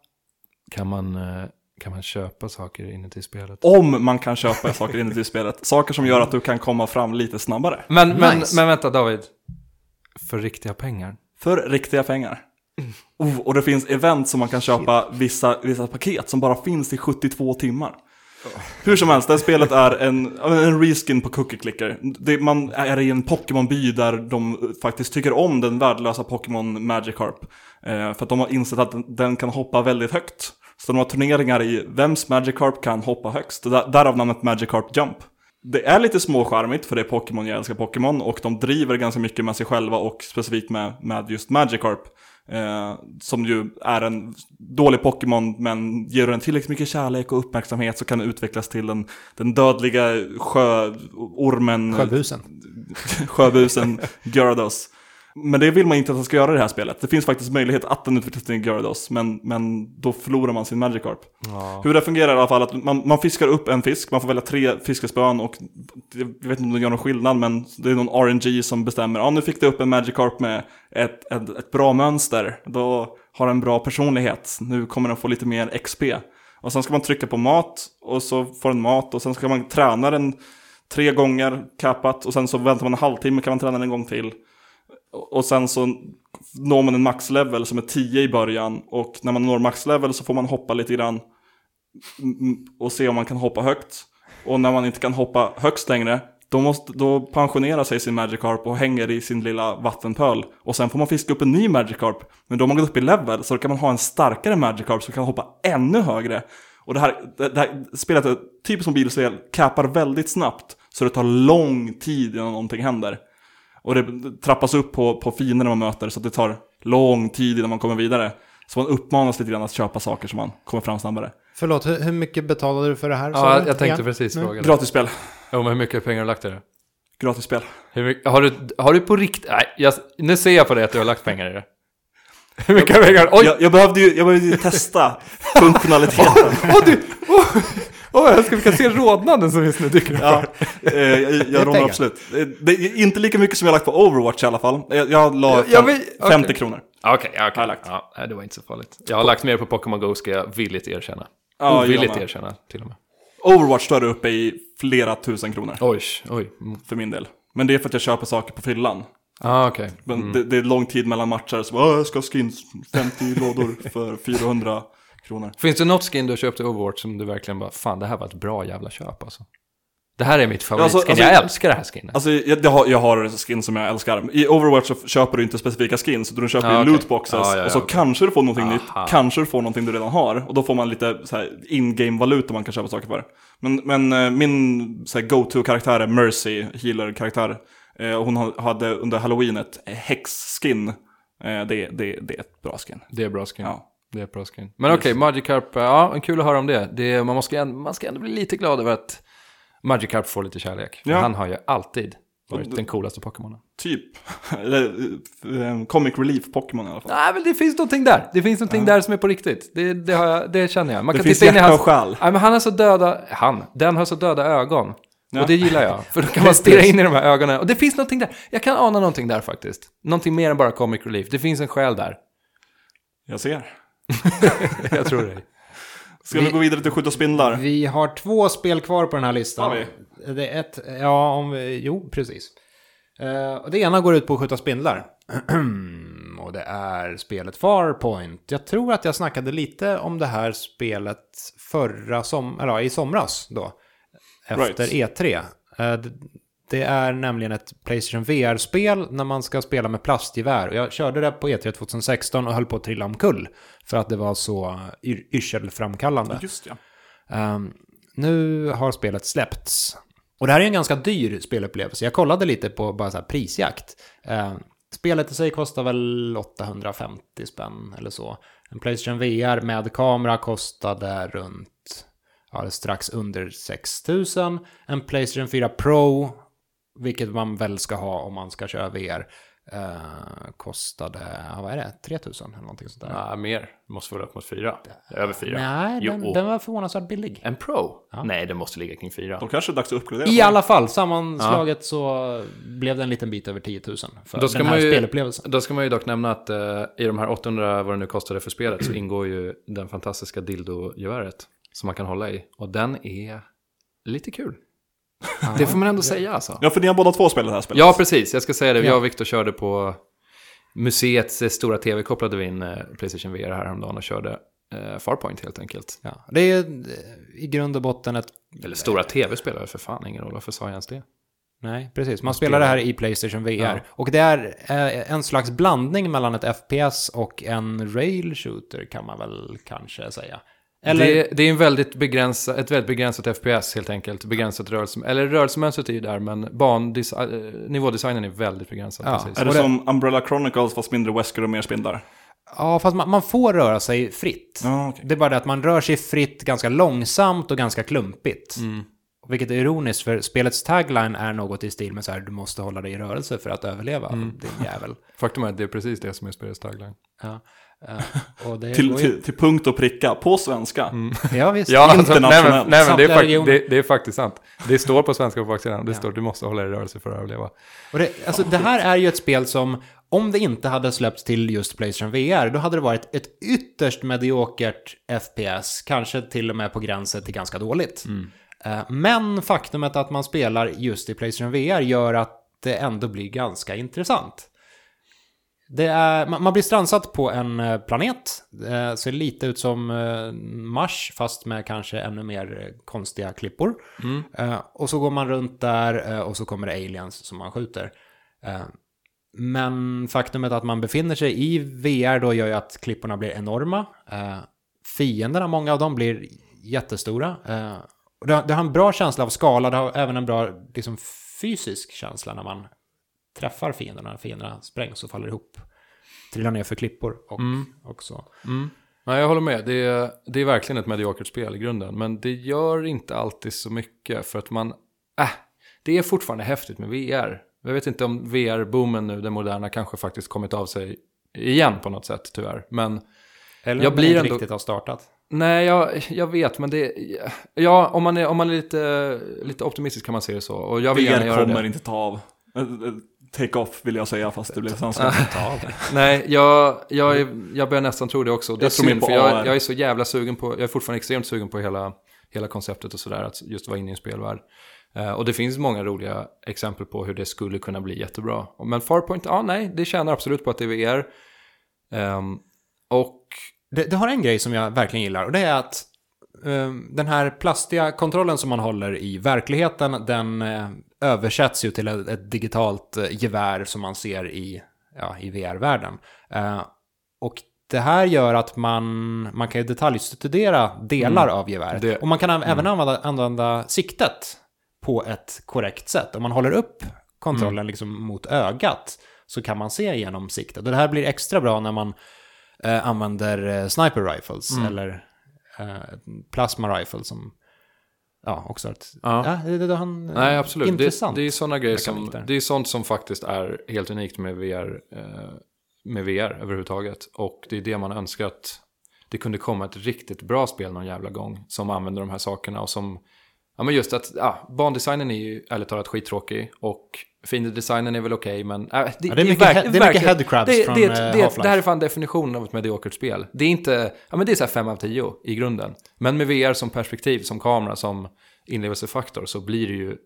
[SPEAKER 3] kan man, eh, kan man köpa saker inuti spelet?
[SPEAKER 1] Om man kan köpa saker inuti spelet. Saker som gör att du kan komma fram lite snabbare.
[SPEAKER 3] Men, men,
[SPEAKER 2] Nice.
[SPEAKER 3] men vänta David. För riktiga pengar?
[SPEAKER 1] För riktiga pengar. Oh, och det finns event som man kan köpa vissa, vissa paket som bara finns i 72 timmar. Hur som helst, det här spelet är en, en reskin på Cookie Clicker. Det, man är i en Pokémon-by där de faktiskt tycker om den värdelösa Pokémon Magikarp. Eh, för att de har insett att den, kan hoppa väldigt högt. Så de har turneringar i vems Magikarp kan hoppa högst. Där, därav namnet Magikarp Jump. Det är lite småskärmigt för det är Pokémon, jag älskar Pokémon och de driver ganska mycket med sig själva och specifikt med, med just Magikarp. Eh, som ju är en dålig Pokémon men ger den tillräckligt mycket kärlek och uppmärksamhet så kan den utvecklas till den, den dödliga sjöormen,
[SPEAKER 2] Sjöbusen.
[SPEAKER 1] sjöbusen Gyarados. Men det vill man inte att den ska göra i det här spelet. Det finns faktiskt möjlighet att den utvecklas Gyarados, men, men då förlorar man sin Magikarp. Hur det fungerar i alla fall, att man, man fiskar upp en fisk, man får välja tre fiskespön och jag vet inte om det gör någon skillnad, men det är någon RNG som bestämmer, ja nu fick du upp en Magikarp med ett, ett, ett bra mönster, då har den bra personlighet, nu kommer den få lite mer XP. Och sen ska man trycka på mat, och så får den mat, och sen ska man träna den tre gånger kappat, och sen så väntar man en halvtimme, kan man träna den en gång till. Och sen så når man en maxlevel som är 10 i början. Och när man når maxlevel så får man hoppa lite grann. Mm, mm, och se om man kan hoppa högt. Och när man inte kan hoppa högst längre. Då, måste, då pensionerar sig sin Magikarp och hänger i sin lilla vattenpöl. Och sen får man fiska upp en ny Magikarp. Men då har man gått upp i level. Så då kan man ha en starkare Magikarp som kan hoppa ännu högre. Och det här, det, det här spelet är typiskt mobilspel. Cappar väldigt snabbt. Så det tar lång tid innan någonting händer. Och det trappas upp på, på fiender man möter så att det tar lång tid innan man kommer vidare. Så man uppmanas lite grann att köpa saker så man kommer fram snabbare.
[SPEAKER 2] Förlåt, hur, hur mycket betalade du för det här?
[SPEAKER 3] Ja,
[SPEAKER 2] du?
[SPEAKER 3] jag tänkte
[SPEAKER 2] Igen?
[SPEAKER 3] precis
[SPEAKER 2] Nu?
[SPEAKER 3] fråga det.
[SPEAKER 1] Gratisspel.
[SPEAKER 3] Jo, men hur mycket pengar har du lagt i det?
[SPEAKER 1] Gratisspel.
[SPEAKER 3] Hur mycket, har, du, har du på riktigt... Nej, jag, nu ser jag på dig att du har lagt pengar i det. Hur mycket pengar? Oj!
[SPEAKER 1] Jag, jag, behövde ju, jag behövde ju testa funktionaliteten.
[SPEAKER 3] Och du, och, Åh, jag ska vi kan se rodnaden som just nu dyker upp.
[SPEAKER 1] Ja, eh, jag, jag
[SPEAKER 2] pengar.
[SPEAKER 1] absolut. Eh, Det är inte lika mycket som jag lagt på Overwatch i alla fall. Jag, jag la fem,
[SPEAKER 3] jag vet-
[SPEAKER 1] 50
[SPEAKER 3] okej.
[SPEAKER 1] kronor.
[SPEAKER 3] Okej, okej.
[SPEAKER 1] jag lagt.
[SPEAKER 3] Ja, det var inte så farligt. Jag har lagt mer på Pokémon Go, ska jag villigt erkänna.
[SPEAKER 1] Ja,
[SPEAKER 3] Ovilligt erkänna, till och med.
[SPEAKER 1] Overwatch står uppe i flera tusen kronor
[SPEAKER 3] Oj, oj. Mm.
[SPEAKER 1] för min del. Men det är för att jag köper saker på fyllan.
[SPEAKER 3] Ah, okej.
[SPEAKER 1] Men det, det är lång tid mellan matcher, så bara, "Åh, jag ska ha skins, 50 lådor för 400 kronor.
[SPEAKER 3] Finns det något skin du har köpt i Overwatch som du verkligen bara, fan det här var ett bra jävla köp alltså? Det här är mitt favoritskin,
[SPEAKER 1] Alltså, alltså-
[SPEAKER 3] jag älskar det här skinnet.
[SPEAKER 1] Alltså jag, jag, har, jag har skins som jag älskar. I Overwatch så köper du inte specifika skins, utan du köper ju
[SPEAKER 3] okej.
[SPEAKER 1] lootboxes.
[SPEAKER 3] Ja, ja, ja,
[SPEAKER 1] och så
[SPEAKER 3] okej.
[SPEAKER 1] kanske du får någonting
[SPEAKER 3] Aha.
[SPEAKER 1] nytt, kanske du får någonting du redan har. Och då får man lite så här in-game valuta man kan köpa saker för. Men, men eh, min go-to-karaktär är Mercy, healer-karaktär. Eh, hon ha- hade under halloween ett häx-skin. Eh, det, det, det är ett bra skin.
[SPEAKER 3] Det är bra skin.
[SPEAKER 1] Ja.
[SPEAKER 3] Det är ett bra. Men okej, Magikarp, ja, en kul att höra om det. det är, man, måste, man ska ändå bli lite glad över att Magikarp får lite kärlek.
[SPEAKER 1] Ja.
[SPEAKER 3] Han har ju alltid varit den coolaste Pokémonen.
[SPEAKER 1] Typ. Eller eh, Comic Relief Pokémon i alla fall.
[SPEAKER 3] Nej, men det finns någonting där. Det finns någonting där som är på riktigt. Det, det, jag, det känner jag. Man
[SPEAKER 1] Det
[SPEAKER 3] kan
[SPEAKER 1] finns
[SPEAKER 3] titta in i
[SPEAKER 1] hjärta
[SPEAKER 3] hans...
[SPEAKER 1] och själ.
[SPEAKER 3] Nej, men han har så döda... Han. Den har så döda ögon.
[SPEAKER 1] Ja.
[SPEAKER 3] Och det gillar jag. För då kan man stirra in i de här ögonen. Och det finns någonting där. Jag kan ana någonting där faktiskt. Någonting mer än bara comic relief. Det finns en själ där.
[SPEAKER 1] Jag ser.
[SPEAKER 3] Jag tror det.
[SPEAKER 1] Ska vi,
[SPEAKER 2] Vi-
[SPEAKER 1] gå vidare till skjuta spindlar?
[SPEAKER 2] Vi har två spel kvar på den här listan.
[SPEAKER 1] Har
[SPEAKER 2] Det är ett, ja, om vi, jo, precis. Och det ena går ut på att skjuta spindlar. och det är spelet Farpoint. Jag tror att jag snackade lite om det här spelet förra som, eller ja, i somras då. Efter
[SPEAKER 1] Right.
[SPEAKER 2] E3. Eh, det- är nämligen ett Playstation VR-spel när man ska spela med plastgevär. Jag körde det på E3 2016 och höll på att trilla omkull. För att det var så yr- yrselframkallande.
[SPEAKER 1] Just ja.
[SPEAKER 2] Ehm, nu har spelet släppts. Och det här är en ganska dyr spelupplevelse. Jag kollade lite på bara så prisjakt. Ehm, spelet i sig kostar väl 850 spänn eller så. En Playstation VR med kamera kostade runt, ja, strax under 6000. En Playstation 4 Pro, vilket man väl ska ha om man ska köra VR, eh, kostade, ja, vad är det, 3000 eller någonting sånt där.
[SPEAKER 3] Ja, mer. Måste vara upp mot fyra. Över fyra.
[SPEAKER 2] Nej,
[SPEAKER 3] Jo.
[SPEAKER 2] den, den var förvånansvärt billig.
[SPEAKER 3] En pro? Nej, det måste ligga kring fyra.
[SPEAKER 1] Då kanske det är dags att uppgradera.
[SPEAKER 2] I alla fall, sammanslaget så blev det en liten bit över 10 000 för
[SPEAKER 3] Då ska
[SPEAKER 2] den här
[SPEAKER 3] man ju-
[SPEAKER 2] spelupplevelsen.
[SPEAKER 3] Då ska man ju dock nämna att eh, i de här 800, vad det nu kostade för spelet, så ingår ju den fantastiska dildo-geväret som man kan hålla i. Och den är lite kul. Det får man ändå säga alltså.
[SPEAKER 1] Ja, för ni har båda två spelat det här spelet.
[SPEAKER 3] Ja, precis. Jag ska säga det.
[SPEAKER 2] Ja.
[SPEAKER 3] Jag och Viktor körde på museets stora tv, kopplade vi in eh, Playstation VR häromdagen och körde eh, Farpoint helt enkelt.
[SPEAKER 2] Ja, det är eh, i grund och botten ett...
[SPEAKER 3] Eller stora tv spelar för fan ingen roll. Varför sa jag ens det?
[SPEAKER 2] Nej, precis. Man spelar det här i Playstation VR.
[SPEAKER 3] Ja.
[SPEAKER 2] Och det är eh, en slags blandning mellan ett FPS och en rail shooter kan man väl kanske säga. Eller,
[SPEAKER 3] Det, det är en väldigt begränsat, ett väldigt begränsat FPS helt enkelt. Begränsat rörelse, eller rörelsemönstret är ju där, men eh, nivådesignen är väldigt begränsad.
[SPEAKER 2] Ja.
[SPEAKER 3] Precis.
[SPEAKER 1] Är det,
[SPEAKER 2] det-
[SPEAKER 1] som Umbrella Chronicles fast mindre Wesker och mer spindlar?
[SPEAKER 2] ja, fast man, man får röra sig fritt.
[SPEAKER 1] Ja, okej.
[SPEAKER 2] Det är bara det att man rör sig fritt ganska långsamt och ganska klumpigt.
[SPEAKER 3] Mm.
[SPEAKER 2] Vilket är ironiskt, för spelets tagline är något i stil med så här, du måste hålla dig i rörelse för att överleva,
[SPEAKER 3] Mm.
[SPEAKER 2] din jävel.
[SPEAKER 3] Faktum är att det är precis det som är spelets tagline.
[SPEAKER 2] Ja. Eh, och det
[SPEAKER 1] Till,
[SPEAKER 2] går ju-
[SPEAKER 1] till, till punkt och pricka, på svenska.
[SPEAKER 2] Ja, visst.
[SPEAKER 3] Ja, alltså, nej, men,
[SPEAKER 1] Internationellt.
[SPEAKER 3] nej, men det, är det, det är faktiskt sant. Det står på svenska på baksidan. Det står du måste hålla dig i rörelse för att överleva.
[SPEAKER 2] Och det, alltså, det här är ju ett spel som, om det inte hade släppts till just Playstation VR, då hade det varit ett ytterst mediokert FPS, kanske till och med på gränsen till ganska dåligt. Eh, Men faktumet att man spelar just i Playstation VR gör att det ändå blir ganska intressant. Det är, man blir strandsatt på en eh, planet, eh, ser lite ut som eh, Mars, fast med kanske ännu mer konstiga klippor. Eh, och så går man runt där och så kommer det aliens som man skjuter. Men faktumet att man befinner sig i VR då gör ju att klipporna blir enorma. Fienderna, många av dem blir jättestora. Det, det har en bra känsla av skala, det har även en bra liksom, fysisk känsla när man träffar fienderna. När fienderna sprängs och faller ihop. Trillar ner för klippor och, och så.
[SPEAKER 3] Nej, jag håller med. Det är, det är verkligen ett mediokert spel i grunden. Men det gör inte alltid så mycket för att man... Äh, det är fortfarande häftigt med VR. Jag vet inte om VR-boomen nu, den moderna, kanske faktiskt kommit av sig igen på något sätt tyvärr. Men
[SPEAKER 2] Eller
[SPEAKER 3] Jag blir
[SPEAKER 2] inte
[SPEAKER 3] ändå-
[SPEAKER 2] riktigt har startat.
[SPEAKER 3] Nej, jag, jag vet, men det... Ja, om man är, om man är lite, lite optimistisk kan man se det så. Och jag vill gärna
[SPEAKER 1] VR
[SPEAKER 3] göra
[SPEAKER 1] kommer
[SPEAKER 3] det.
[SPEAKER 1] inte ta av. Eh, eh, Take off vill jag säga fast det blev svenska.
[SPEAKER 3] Nej, jag, jag, är, jag börjar nästan tro det också. Det är
[SPEAKER 1] Jag mer
[SPEAKER 3] synd, för jag, jag är så jävla sugen på... Jag är fortfarande extremt sugen på hela, hela konceptet och sådär. Att just vara inne i en spelvärld. Eh, och det finns många roliga exempel på hur det skulle kunna bli jättebra. Men Farpoint, ja nej, det tjänar absolut på att det är VR. Ehm, och
[SPEAKER 2] Det, det har en grej som jag verkligen gillar och det är att eh, den här plastiga kontrollen som man håller i verkligheten den eh, översätts ju till ett, ett digitalt eh, gevär som man ser i, ja, i VR-världen. Eh, och det här gör att man, man kan ju detaljstudera delar av geväret.
[SPEAKER 3] Det-
[SPEAKER 2] Och man kan även använda, använda siktet på ett korrekt sätt. Om man håller upp kontrollen liksom mot ögat så kan man se genom siktet. Och det här blir extra bra när man eh, använder eh, sniper rifles eller eh, plasma rifles som ja, också har ett...
[SPEAKER 3] Ja.
[SPEAKER 2] Ja, det, det, han,
[SPEAKER 3] Nej, absolut.
[SPEAKER 2] Intressant.
[SPEAKER 3] Det, det är sådana grejer som, det är sånt som faktiskt är helt unikt med VR, eh, med VR överhuvudtaget. Och det är det man önskar att det kunde komma ett riktigt bra spel någon jävla gång som använder de här sakerna och som, ja men just att, ja, bandesignen är ju ärligt talat skittråkig och fiendedesignen är väl okej men... Äh, det,
[SPEAKER 2] Ja, det är mycket he- det är mycket headcrabs
[SPEAKER 3] det,
[SPEAKER 2] från,
[SPEAKER 3] det,
[SPEAKER 2] eh,
[SPEAKER 3] det,
[SPEAKER 2] Half-Life.
[SPEAKER 3] det här är fan definitionen av ett mediokert spel. Det är inte, ja men det är så här 5 av 10 i grunden. Men med VR som perspektiv, som kamera, som inlevelsefaktor så blir det ju,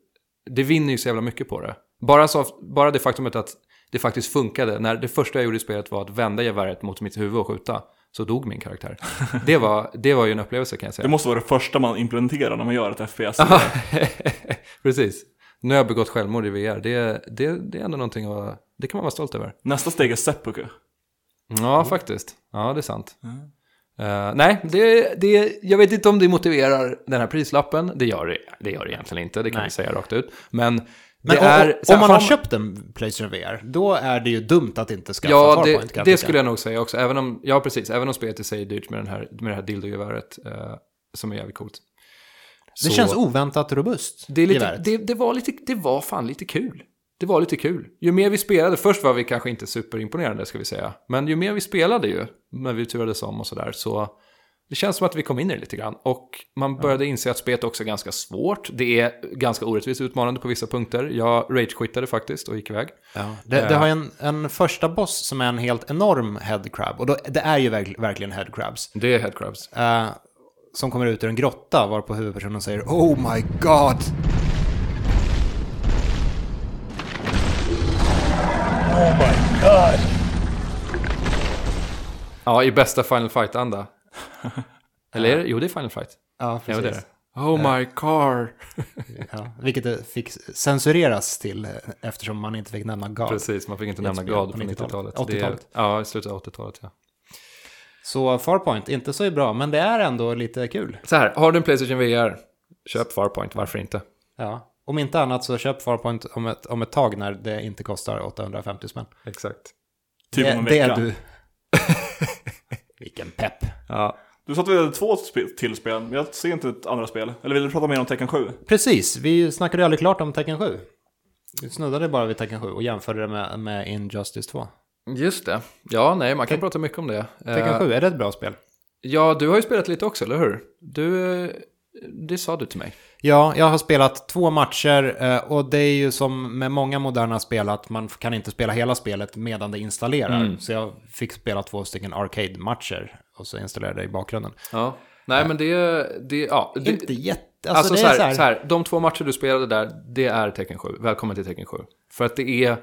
[SPEAKER 3] det vinner ju så jävla mycket på det. Bara, så, bara det faktumet att det faktiskt funkade, när det första jag gjorde i spelet var att vända geväret mot mitt huvud och skjuta, så dog min karaktär. Det var, det var ju en upplevelse kan jag säga.
[SPEAKER 1] Det måste vara det första man implementerar när man gör ett FPS.
[SPEAKER 3] Precis. Nu har jag begått självmord i VR, det, det, det är ändå någonting att, det kan man vara stolt över.
[SPEAKER 1] Nästa steg är seppuku.
[SPEAKER 3] Ja, faktiskt. Ja, det är sant. Eh, nej, det, det, jag vet inte om det motiverar den här prislappen. Det gör det, det, gör det egentligen inte, det kan
[SPEAKER 2] Nej.
[SPEAKER 3] vi säga rakt ut. Men,
[SPEAKER 2] Men
[SPEAKER 3] det
[SPEAKER 2] o-
[SPEAKER 3] är...
[SPEAKER 2] om man har köpt en Playstation VR, då är det ju dumt att inte skaffa
[SPEAKER 3] Ja,
[SPEAKER 2] Farpoint.
[SPEAKER 3] det,
[SPEAKER 2] kan jag
[SPEAKER 3] det
[SPEAKER 2] tycka.
[SPEAKER 3] skulle jag nog säga också. Även om, ja, precis. Även om spelet i sig är dyrt med, den här, med det här dildogeväret, eh, som är jävligt coolt.
[SPEAKER 2] Det
[SPEAKER 3] Så-
[SPEAKER 2] känns oväntat robust,
[SPEAKER 3] det, lite, det, det, var lite, det var fan lite kul. Det var lite kul. Ju mer vi spelade, först var vi kanske inte superimponerande ska vi säga. Men ju mer vi spelade ju, när vi turades om och sådär, så det känns som att vi kom in i det lite grann. Och man började inse att spelet också är ganska svårt. Det är ganska orättvist utmanande på vissa punkter. Jag ragequittade faktiskt och gick iväg.
[SPEAKER 2] Ja, det, det har ju en, en första boss som är en helt enorm headcrab. Och då, det är ju verk, verkligen headcrabs.
[SPEAKER 3] Det är headcrabs.
[SPEAKER 2] Eh, som kommer ut ur en grotta varpå huvudpersonen säger Oh my god!
[SPEAKER 3] Ja, i bästa Final Fight-anda. Eller är det? Jo, det är Final Fight.
[SPEAKER 2] Ja,
[SPEAKER 3] Ja,
[SPEAKER 2] precis.
[SPEAKER 3] det är det. Oh my car.
[SPEAKER 2] Ja, vilket det fick censureras till eh, eftersom man inte fick nämna God.
[SPEAKER 3] Precis, man fick inte
[SPEAKER 2] Det
[SPEAKER 3] nämna God
[SPEAKER 2] på
[SPEAKER 3] från
[SPEAKER 2] 90-talet.
[SPEAKER 3] 90-talet. Det är-
[SPEAKER 2] 80-talet.
[SPEAKER 3] Ja, i slutet av 80-talet, ja.
[SPEAKER 2] Så Farpoint, inte så bra, men det är ändå lite kul.
[SPEAKER 3] Så här, har du en Playstation VR, köp Farpoint, varför inte?
[SPEAKER 2] Ja. Om inte annat så köp Farpoint om ett, om ett tag när det inte kostar 850 spänn.
[SPEAKER 3] Exakt.
[SPEAKER 1] Typ om
[SPEAKER 2] det,
[SPEAKER 1] en
[SPEAKER 2] det
[SPEAKER 1] vecka.
[SPEAKER 2] är du. Vilken pepp.
[SPEAKER 3] Ja,
[SPEAKER 1] Du sa att vi hade två sp- till spel, men jag ser inte ett andra spel. Eller vill du prata mer om Tekken 7?
[SPEAKER 2] Precis, vi snackade ju aldrig klart om Tekken 7. Vi snuddade bara vid Tekken 7 och jämförde det med, med Injustice 2.
[SPEAKER 3] Just det. Ja, nej, man kan prata mycket om det.
[SPEAKER 2] Tekken
[SPEAKER 3] Eh,
[SPEAKER 2] 7, är det ett bra spel?
[SPEAKER 3] Ja, du har ju spelat lite också, eller hur? Du, eh, det sa du till mig.
[SPEAKER 2] Ja, jag har spelat två matcher eh, och det är ju som med många moderna spel att man kan inte spela hela spelet medan det installerar.
[SPEAKER 3] Mm.
[SPEAKER 2] Så jag fick spela två stycken arcade-matcher och så installerade jag i bakgrunden.
[SPEAKER 3] Ja. Nej, men det, det, ja. Det,
[SPEAKER 2] inte jätte...
[SPEAKER 3] Alltså,
[SPEAKER 2] Alltså, det
[SPEAKER 3] så,
[SPEAKER 2] är
[SPEAKER 3] här,
[SPEAKER 2] så här,
[SPEAKER 3] så här, de två matcher du spelade där, det är Tekken 7. Välkommen till Tekken 7. För att det är,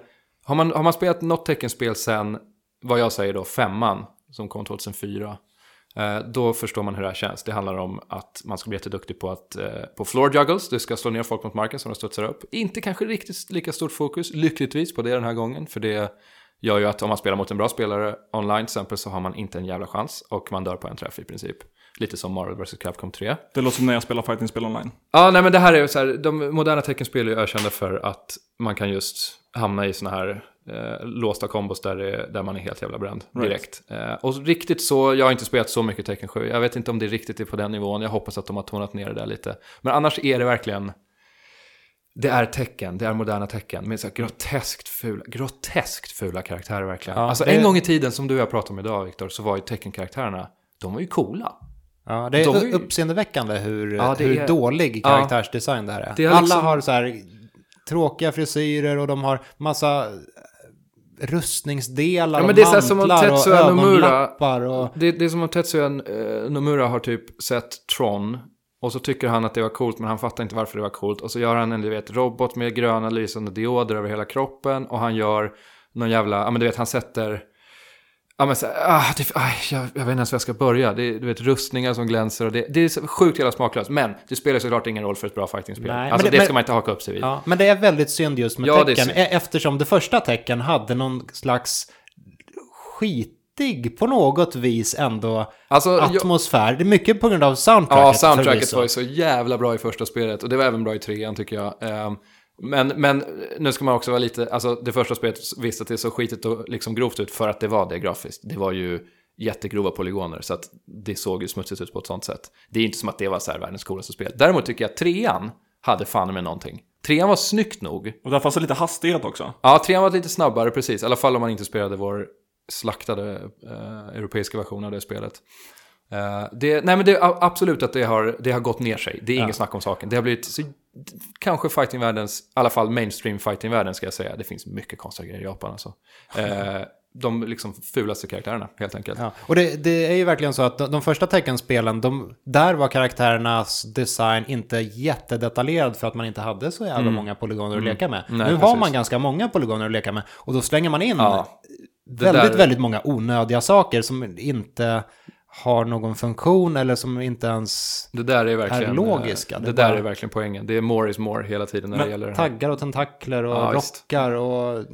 [SPEAKER 3] har man, har man spelat något teckenspel sen, vad jag säger då, femman, som kom 2004, eh, då förstår man hur det här känns. Det handlar om att man ska bli jätteduktig på, att, eh, på floor juggles, du ska slå ner folk mot marken som de studsar upp. Inte kanske riktigt lika stort fokus, lyckligtvis, på det den här gången, för det gör ju att om man spelar mot en bra spelare online till exempel så har man inte en jävla chans och man dör på en träff i princip. Lite som Marvel vs. Capcom 3.
[SPEAKER 1] Det låter som när jag spelar fighting-spel online.
[SPEAKER 3] Ja, nej men det här är ju så här, de moderna teckenspel är ju ökända för att man kan just hamna i såna här eh, låsta kombos där, det, där man är helt jävla bränd
[SPEAKER 1] Right.
[SPEAKER 3] direkt. Eh, och riktigt så, jag har inte spelat så mycket Tekken 7, jag vet inte om det riktigt är på den nivån, jag hoppas att de har tonat ner det där lite. Men annars är det verkligen, det är tecken, det är moderna tecken med så groteskt fula, groteskt fula karaktärer verkligen.
[SPEAKER 2] Ja,
[SPEAKER 3] alltså
[SPEAKER 2] det-
[SPEAKER 3] en gång i tiden som du och jag pratade om idag Viktor, så var ju teckenkaraktärerna, de var ju coola.
[SPEAKER 2] Ja, det är
[SPEAKER 3] De
[SPEAKER 2] uppseendeväckande hur,
[SPEAKER 3] Ja, det
[SPEAKER 2] hur
[SPEAKER 3] är-
[SPEAKER 2] dålig karaktärsdesign det här är.
[SPEAKER 3] Det är
[SPEAKER 2] Alla
[SPEAKER 3] liksom-
[SPEAKER 2] har så här tråkiga frisyrer och de har massa eh, rustningsdelar
[SPEAKER 3] Ja, men
[SPEAKER 2] och
[SPEAKER 3] det är så som om
[SPEAKER 2] mantlar och ögonlappar och...
[SPEAKER 3] Det, det är som om Tetsuya eh, Nomura har typ sett Tron. Och så tycker han att det var coolt men han fattar inte varför det var coolt. Och så gör han en du vet, robot med gröna lysande dioder över hela kroppen. Och han gör någon jävla, ja men du vet han sätter... Ja men så, ah, det, ah, jag, jag vet inte ens var jag ska börja. Det är du vet, rustningar som glänser och det, det är så sjukt jävla smaklöst. Men det spelar såklart ingen roll för ett bra fightingspel.
[SPEAKER 2] Nej,
[SPEAKER 3] Alltså det,
[SPEAKER 2] det-
[SPEAKER 3] ska man inte haka upp sig vid.
[SPEAKER 2] Ja, men det är väldigt synd just med
[SPEAKER 3] Ja,
[SPEAKER 2] tecken, e- eftersom det första tecken hade någon slags skitig, på något vis ändå,
[SPEAKER 3] Alltså, jag,
[SPEAKER 2] atmosfär. Det är mycket på grund av soundtracket.
[SPEAKER 3] Ja, soundtracket var ju så jävla bra i första spelet och det var även bra i trean tycker jag. Ehm, Men, men nu ska man också vara lite, alltså det första spelet visste att det så skitigt och liksom grovt ut för att det var det grafiskt. Det var ju jättegrova polygoner så att det såg ju smutsigt ut på ett sånt sätt. Det är inte som att det var så här världens coolaste spel. Däremot tycker jag att trean hade fan med någonting. Trean var snyggt nog.
[SPEAKER 1] Och där fanns det lite hastighet också.
[SPEAKER 3] Ja, trean var lite snabbare precis. I alla fall om man inte spelade vår slaktade eh, europeiska version av det spelet. Eh, det, nej men det är absolut att det har, det har gått ner sig. Det är inget snack om saken. Det har blivit så, kanske fightingvärldens, i alla fall mainstream fightingvärlden ska jag säga. Det finns mycket konstiga grejer i Japan alltså. Eh, de liksom fulaste karaktärerna helt enkelt.
[SPEAKER 2] Ja, och det, det är ju verkligen så att de, de första teckenspelen, de, där var karaktärernas design inte jättedetaljerad för att man inte hade så jävla många polygoner att leka med.
[SPEAKER 3] Mm. Nej,
[SPEAKER 2] nu har
[SPEAKER 3] precis.
[SPEAKER 2] man ganska många polygoner att leka med och då slänger man in
[SPEAKER 3] Ja,
[SPEAKER 2] väldigt,
[SPEAKER 3] där-
[SPEAKER 2] väldigt många onödiga saker som inte har någon funktion eller som inte ens
[SPEAKER 3] Det där är verkligen,
[SPEAKER 2] är logiska.
[SPEAKER 3] eh,
[SPEAKER 2] Det
[SPEAKER 3] Det,
[SPEAKER 2] är
[SPEAKER 3] där
[SPEAKER 2] bara-
[SPEAKER 3] är verkligen poängen. Det är more is more hela tiden när det gäller det här.
[SPEAKER 2] taggar och tentakler och
[SPEAKER 3] Ja,
[SPEAKER 2] rockar och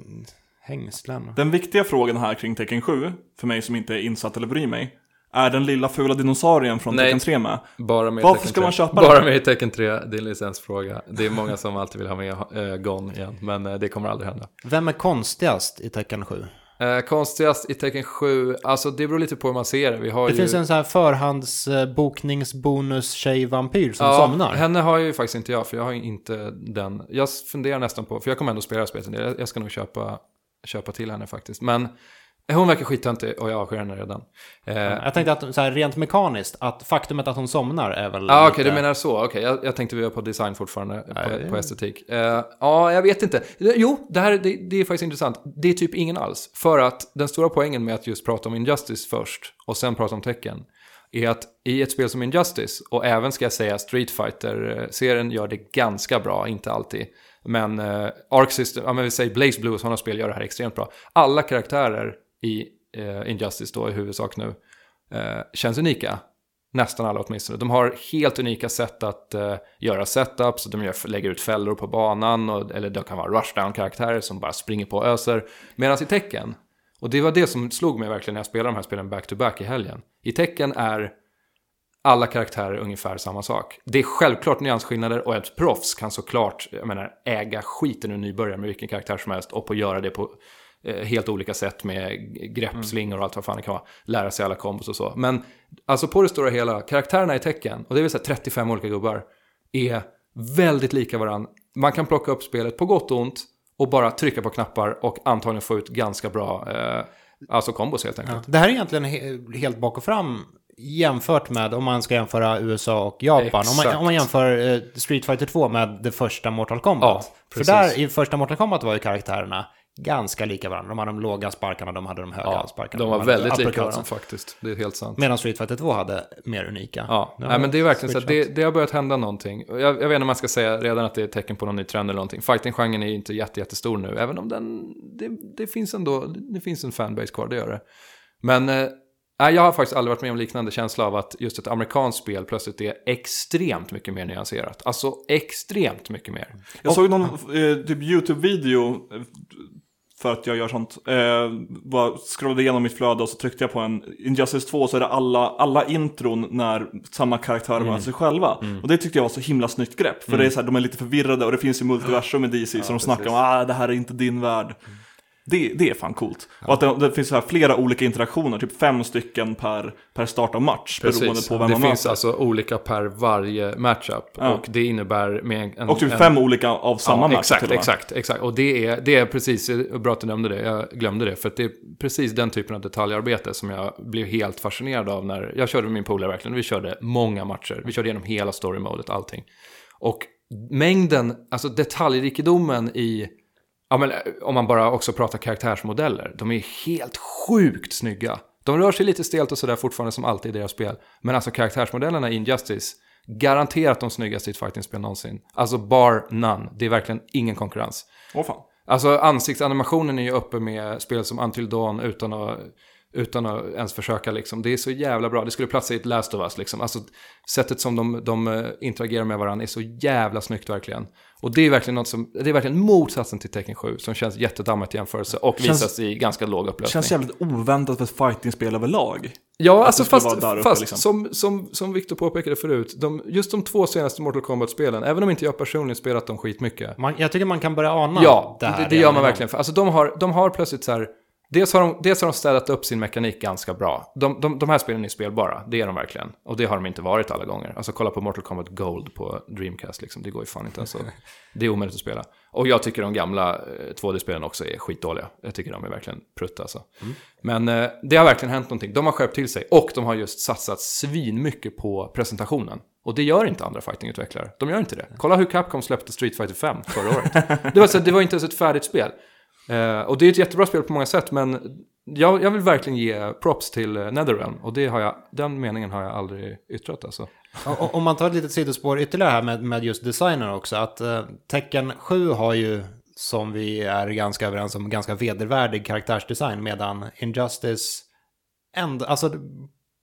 [SPEAKER 2] hängslen.
[SPEAKER 1] Den viktiga frågan här kring Tekken 7, för mig som inte är insatt eller bryr mig, är den lilla fula dinosaurien från
[SPEAKER 3] Nej.
[SPEAKER 1] Tekken 3 med?
[SPEAKER 3] Bara med
[SPEAKER 1] Varför ska man
[SPEAKER 3] 3.
[SPEAKER 1] köpa
[SPEAKER 3] Bara
[SPEAKER 1] den?
[SPEAKER 3] med i Tekken 3, det är en licensfråga. Det är många som alltid vill ha med äh, Gon igen, men eh, det kommer aldrig hända.
[SPEAKER 2] Vem är konstigast i tecken 7?
[SPEAKER 3] Eh, konstigast i Tekken 7, alltså det beror lite på hur man ser det. Vi har
[SPEAKER 2] Det
[SPEAKER 3] ju...
[SPEAKER 2] finns en sån här förhandsbokningsbonus tjej-vampyr som
[SPEAKER 3] ja,
[SPEAKER 2] somnar.
[SPEAKER 3] henne har ju faktiskt inte jag, för jag har inte den. Jag funderar nästan på, för jag kommer ändå spela spelet en del. Jag- Jag ska nog köpa, köpa till henne faktiskt. Men hon verkar skittöntig och jag avskyr henne redan. Eh,
[SPEAKER 2] Jag tänkte att så här, rent mekaniskt, att faktumet att hon somnar är väl
[SPEAKER 3] Ja, okej,
[SPEAKER 2] lite-
[SPEAKER 3] du menar så. Okej, jag, jag tänkte vi var på design fortfarande, på, på estetik. Eh, ja, jag vet inte. Jo, det här det, det är faktiskt intressant. Det är typ ingen alls. För att den stora poängen med att just prata om Injustice först och sen prata om tecken är att i ett spel som Injustice, och även ska jag säga Street Fighter-serien gör det ganska bra, inte alltid. Men eh, Arc System, ja men vi säger Blaze Blue och sådana spel gör det här extremt bra. Alla karaktärer i eh, Injustice då i huvudsak nu eh, känns unika. Nästan alla åtminstone. De har helt unika sätt att eh, göra setups, de gör, lägger ut fällor på banan, och, eller det kan vara rushdown-karaktärer som bara springer på och öser. Medan i tecken, och det var det som slog mig verkligen när jag spelade de här spelen back-to-back i helgen. I tecken är alla karaktärer ungefär samma sak. Det är självklart nyansskillnader och ett proffs kan såklart jag menar, äga skiten ur nybörjare med vilken karaktär som helst och på göra det på helt olika sätt med grepp, slingor och allt vad fan det kan vara. Lära sig alla kombos och så. Men alltså på det stora hela, karaktärerna i tecken, och det vill säga 35 olika gubbar, är väldigt lika varandra. Man kan plocka upp spelet på gott och ont och bara trycka på knappar och antagligen få ut ganska bra eh, alltså kombos helt enkelt.
[SPEAKER 2] Det här är egentligen he- helt bak och fram jämfört med om man ska jämföra USA och Japan. Om man, om man jämför eh, Street Fighter 2 med det första Mortal Kombat.
[SPEAKER 3] Ja,
[SPEAKER 2] För där i första Mortal Kombat var ju karaktärerna ganska lika varandra. De hade de låga sparkarna, de hade de höga
[SPEAKER 3] Ja,
[SPEAKER 2] sparkarna.
[SPEAKER 3] de var
[SPEAKER 2] hade
[SPEAKER 3] väldigt lika varandra faktiskt. Det är helt sant.
[SPEAKER 2] Medan Street Fighter 2 hade mer unika.
[SPEAKER 3] Ja,
[SPEAKER 2] De
[SPEAKER 3] Nej, men det är verkligen så att det, det har börjat hända någonting. Jag, jag vet inte om man ska säga redan att det är ett tecken på någon ny trend eller någonting. Fighting-genren är ju inte jätte, jättestor nu, även om den, det, det finns ändå, det finns en fanbase kvar, det gör det. Men eh, nej, jag har faktiskt aldrig varit med om liknande känsla av att just ett amerikanskt spel plötsligt är extremt mycket mer nyanserat. Alltså extremt mycket mer.
[SPEAKER 1] Jag såg någon eh, typ YouTube-video eh, för att jag gör sånt. Eh, bara scrollade igenom mitt flöde och så tryckte jag på en Injustice 2 så är det alla, alla intron när samma karaktärer
[SPEAKER 3] Mm.
[SPEAKER 1] var sig själva. Och det tyckte jag var så himla snyggt grepp. För det är så här, de är lite förvirrade och det finns ju multiversum i DC så de snackar om ah det här är inte din värld. Det, det är fan coolt. Och att det, det finns så här flera olika interaktioner, typ fem stycken per, per start av match. Beroende
[SPEAKER 3] Precis.
[SPEAKER 1] på vem
[SPEAKER 3] det
[SPEAKER 1] man
[SPEAKER 3] finns
[SPEAKER 1] möter.
[SPEAKER 3] alltså olika per varje matchup.
[SPEAKER 1] Ja.
[SPEAKER 3] Och det innebär med en...
[SPEAKER 1] och typ
[SPEAKER 3] en,
[SPEAKER 1] fem olika av samma
[SPEAKER 3] ja,
[SPEAKER 1] match
[SPEAKER 3] exakt, exakt, exakt. Och det är, det är precis, bra att du nämnde det, jag glömde det. För att det är precis den typen av detaljarbete som jag blev helt fascinerad av när jag körde med min polare verkligen. Vi körde många matcher, vi körde igenom hela story-modet, allting. Och mängden, alltså detaljrikedomen i, ja men om man bara också pratar karaktärsmodeller, de är helt sjukt snygga. De rör sig lite stelt och sådär fortfarande som alltid i deras spel. Men alltså karaktärsmodellerna i Injustice, garanterat de snyggaste i ett fightingspel någonsin. Alltså bar none, det är verkligen ingen konkurrens.
[SPEAKER 1] Åh fan.
[SPEAKER 3] Alltså ansiktsanimationen är ju uppe med spel som Until Dawn utan att, utan att ens försöka liksom. Det är så jävla bra. Det skulle platsa i ett Last of Us liksom. Alltså sättet som de, de eh, interagerar med varandra är så jävla snyggt verkligen. Och det är verkligen något som, det är verkligen motsatsen till Tekken 7 som känns jättedammigt i jämförelse och
[SPEAKER 1] Känns-
[SPEAKER 3] visas i ganska låg upplösning.
[SPEAKER 1] Känns jävligt oväntat för ett fightingspel överlag.
[SPEAKER 3] Ja, alltså fast,
[SPEAKER 1] uppe,
[SPEAKER 3] fast
[SPEAKER 1] liksom.
[SPEAKER 3] som, som, som Victor påpekade förut, de, just de två senaste Mortal Kombat-spelen, även om inte jag personligen spelat dem skitmycket,
[SPEAKER 2] Man, jag tycker man kan börja ana
[SPEAKER 3] Ja,
[SPEAKER 2] det
[SPEAKER 3] det,
[SPEAKER 2] här.
[SPEAKER 3] det, gör man verkligen. För, alltså, de, har, de har plötsligt så här... Dels har, de, dels har de städat upp sin mekanik ganska bra. De, de, de här spelen är spelbara, det är de verkligen. Och det har de inte varit alla gånger. Alltså kolla på Mortal Kombat Gold på Dreamcast, liksom. det går ju fan inte ens att- Det är omöjligt att spela. Och jag tycker de gamla eh, 2D-spelen också är skitdåliga. Jag tycker de är verkligen prutt alltså. Men eh, det har verkligen hänt någonting. De har skärpt till sig och de har just satsat svinmycket på presentationen. Och det gör inte andra fightingutvecklare. De gör inte det. Kolla hur Capcom släppte Street Fighter 5 förra året. Det var, så, det var inte ens ett färdigt spel. Eh, och det är ett jättebra spel på många sätt, men jag, jag vill verkligen ge props till eh, Netherrealm. Och det har jag, den meningen har jag aldrig yttrat alltså.
[SPEAKER 2] Om man tar ett litet sidospår ytterligare här med, med just designen också. Att eh, Tecken 7 har ju, som vi är ganska överens om, ganska vedervärdig karaktärsdesign. Medan Injustice, ändå, alltså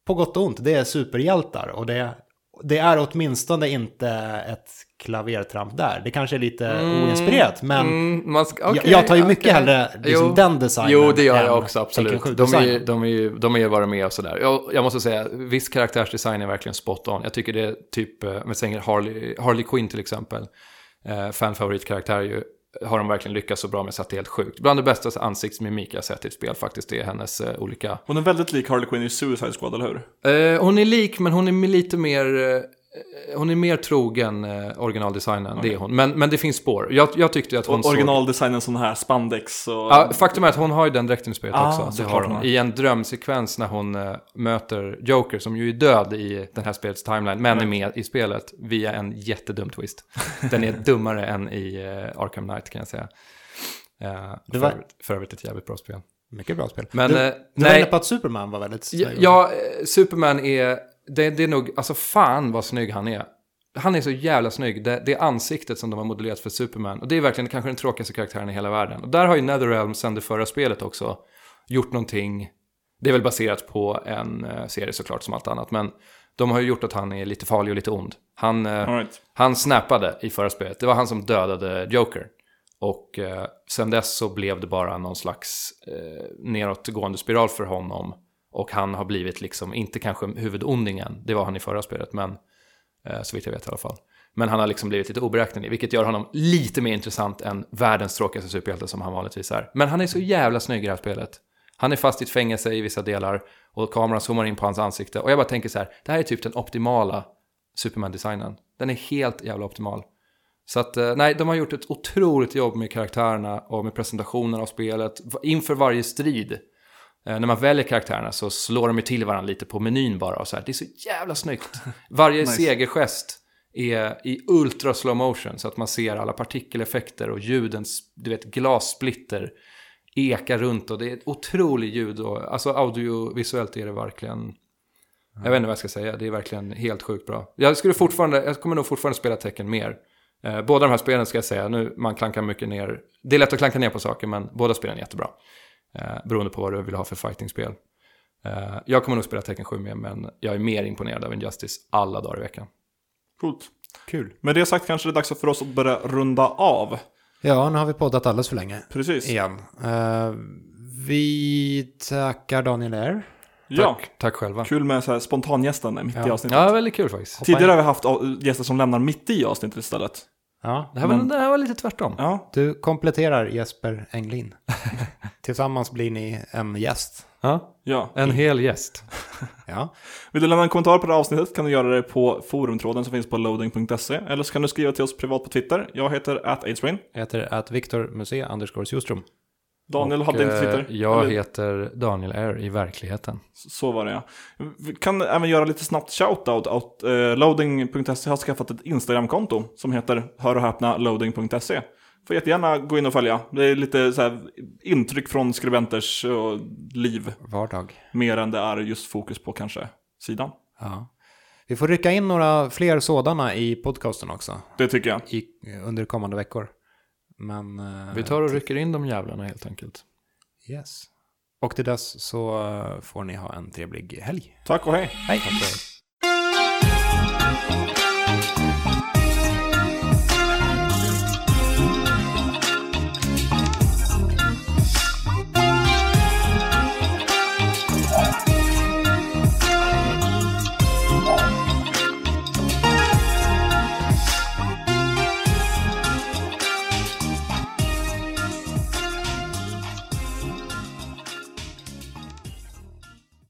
[SPEAKER 2] på gott och ont, det är superhjältar. Och det, det är åtminstone inte ett klavertramp där. Det kanske är lite oinspirerat, men
[SPEAKER 3] Mm, man ska,
[SPEAKER 2] jag,
[SPEAKER 3] okej,
[SPEAKER 2] jag tar ju mycket hellre liksom,
[SPEAKER 3] Jo.
[SPEAKER 2] den designen.
[SPEAKER 3] Jo, det gör jag också, absolut. De är,
[SPEAKER 2] 7-designen.
[SPEAKER 3] de, är, ju- de är vad de är och sådär. Jag, jag måste säga, viss karaktärsdesign är verkligen spot on. Jag tycker det är typ, eh, med säger Harley, Harley Quinn till exempel, eh, fanfavoritkaraktär ju, har de verkligen lyckats så bra med så att det är helt sjukt. Bland det bästa ansiktsmimik jag sett i ett spel faktiskt, det är hennes eh, olika...
[SPEAKER 1] Hon är väldigt lik Harley Quinn i Suicide Squad, eller hur?
[SPEAKER 3] Eh, hon är lik, men hon är lite mer... eh, hon är mer trogen eh, originaldesignen, det är hon. Men, men det finns spår. Jag, jag tyckte att hon
[SPEAKER 1] Och
[SPEAKER 3] såg...
[SPEAKER 1] originaldesignen sån här spandex och...
[SPEAKER 3] Ja, faktum är att hon har ju den dräkten i spelet
[SPEAKER 1] Ah,
[SPEAKER 3] också. Det har
[SPEAKER 1] hon.
[SPEAKER 3] I en drömsekvens när hon eh, möter Joker, som ju är död i den här spelets timeline, men är med i spelet via en jättedum twist. Den är dummare än i eh, Arkham Knight kan jag säga.
[SPEAKER 2] Det var-
[SPEAKER 3] för övrigt ett jävligt bra spel.
[SPEAKER 2] Mycket bra spel.
[SPEAKER 3] Men,
[SPEAKER 2] du, du var
[SPEAKER 3] nej.
[SPEAKER 2] inne på att Superman var väldigt
[SPEAKER 3] Ja, Superman är, det, det är nog, alltså fan vad snygg han är. Han är så jävla snygg. Det, det är ansiktet som de har modellerat för Superman. Och det är verkligen kanske den tråkigaste karaktären i hela världen. Och där har ju Netherrealm sen det förra spelet också gjort någonting. Det är väl baserat på en eh, serie såklart som allt annat. Men de har ju gjort att han är lite farlig och lite ond. Han, eh,
[SPEAKER 1] right.
[SPEAKER 3] han snappade i förra spelet. Det var han som dödade Joker. Och eh, sen dess så blev det bara någon slags eh, nedåtgående spiral för honom. Och han har blivit liksom, inte kanske huvudondingen, det var han i förra spelet, men eh, så vitt jag vet i alla fall. Men han har liksom blivit lite oberäknelig, vilket gör honom lite mer intressant än världens tråkigaste superhjälte som han vanligtvis är. Men han är så jävla snygg i det här spelet. Han är fast i ett fängelse i vissa delar och kameran zoomar in på hans ansikte. Och jag bara tänker så här, det här är typ den optimala Superman-designen. Den är helt jävla optimal. Så att, eh, nej, de har gjort ett otroligt jobb med karaktärerna och med presentationen av spelet. Inför varje strid, när man väljer karaktärerna så slår de ju till varandra lite på menyn bara. Och så här. Det är så jävla snyggt. Varje
[SPEAKER 1] Nice.
[SPEAKER 3] segergest är i ultra slow motion så att man ser alla partikeleffekter och ljudens, du vet, glassplitter ekar runt och det är ett otroligt ljud och alltså audiovisuellt är det verkligen jag vet inte vad jag ska säga, det är verkligen helt sjukt bra. Jag, skulle fortfarande, jag kommer nog fortfarande spela tecken mer. Eh, båda de här spelen ska jag säga, nu man klankar mycket ner, det är lätt att klanka ner på saker men båda spelen är jättebra. Eh, beroende på vad du vill ha för fightingspel. Eh, jag kommer nog spela tecken 7 mer men jag är mer imponerad av Injustice alla dagar i veckan.
[SPEAKER 1] Coolt.
[SPEAKER 2] Kul.
[SPEAKER 1] Med det sagt kanske det är dags för oss att börja runda av.
[SPEAKER 2] Ja, nu har vi poddat alldeles för länge.
[SPEAKER 1] Precis.
[SPEAKER 2] Igen. Eh, vi tackar Daniel R.
[SPEAKER 1] Ja,
[SPEAKER 3] Tack, tack själva.
[SPEAKER 1] kul med så här spontangästen mitt i
[SPEAKER 2] Ja.
[SPEAKER 1] avsnittet.
[SPEAKER 3] Ja, väldigt kul faktiskt.
[SPEAKER 1] Tidigare har vi haft gäster som lämnar mitt i avsnittet istället.
[SPEAKER 2] Ja,
[SPEAKER 3] Det här, var,
[SPEAKER 1] Men-
[SPEAKER 3] det här var lite tvärtom.
[SPEAKER 1] Ja,
[SPEAKER 2] du kompletterar Jesper Englin. tillsammans blir ni en gäst.
[SPEAKER 3] Ja,
[SPEAKER 1] Ja.
[SPEAKER 3] en hel gäst.
[SPEAKER 2] Ja,
[SPEAKER 1] Vill du lämna en kommentar på det här avsnittet kan du göra det på forumtråden som finns på loading.se eller så kan du skriva till oss privat på Twitter. Jag heter ataidsrain.
[SPEAKER 2] jag heter att Viktor Musé underscore Ljungström.
[SPEAKER 1] Daniel
[SPEAKER 3] Och,
[SPEAKER 1] hade inte
[SPEAKER 3] eh,
[SPEAKER 1] Twitter.
[SPEAKER 3] Jag
[SPEAKER 1] Eller-
[SPEAKER 3] heter Daniel R i verkligheten.
[SPEAKER 1] Så var det ja. Vi kan även göra lite snabbt shoutout. Att, eh, loading.se har skaffat ett Instagramkonto som heter, hör och häpna, loading.se. Får jättegärna gå in och följa. Det är lite så här, intryck från skribenters eh, liv.
[SPEAKER 2] Vardag.
[SPEAKER 1] Mer än det är just fokus på kanske sidan.
[SPEAKER 2] Ja. Vi får rycka in några fler sådana i podcasten också
[SPEAKER 1] Det tycker jag.
[SPEAKER 2] i, under kommande veckor. Men,
[SPEAKER 3] Vi tar och rycker in de jävlarna helt enkelt.
[SPEAKER 2] Yes. Och till dess så eh, får ni ha en trevlig helg.
[SPEAKER 1] Tack och hej. hej.
[SPEAKER 2] Tack och hej.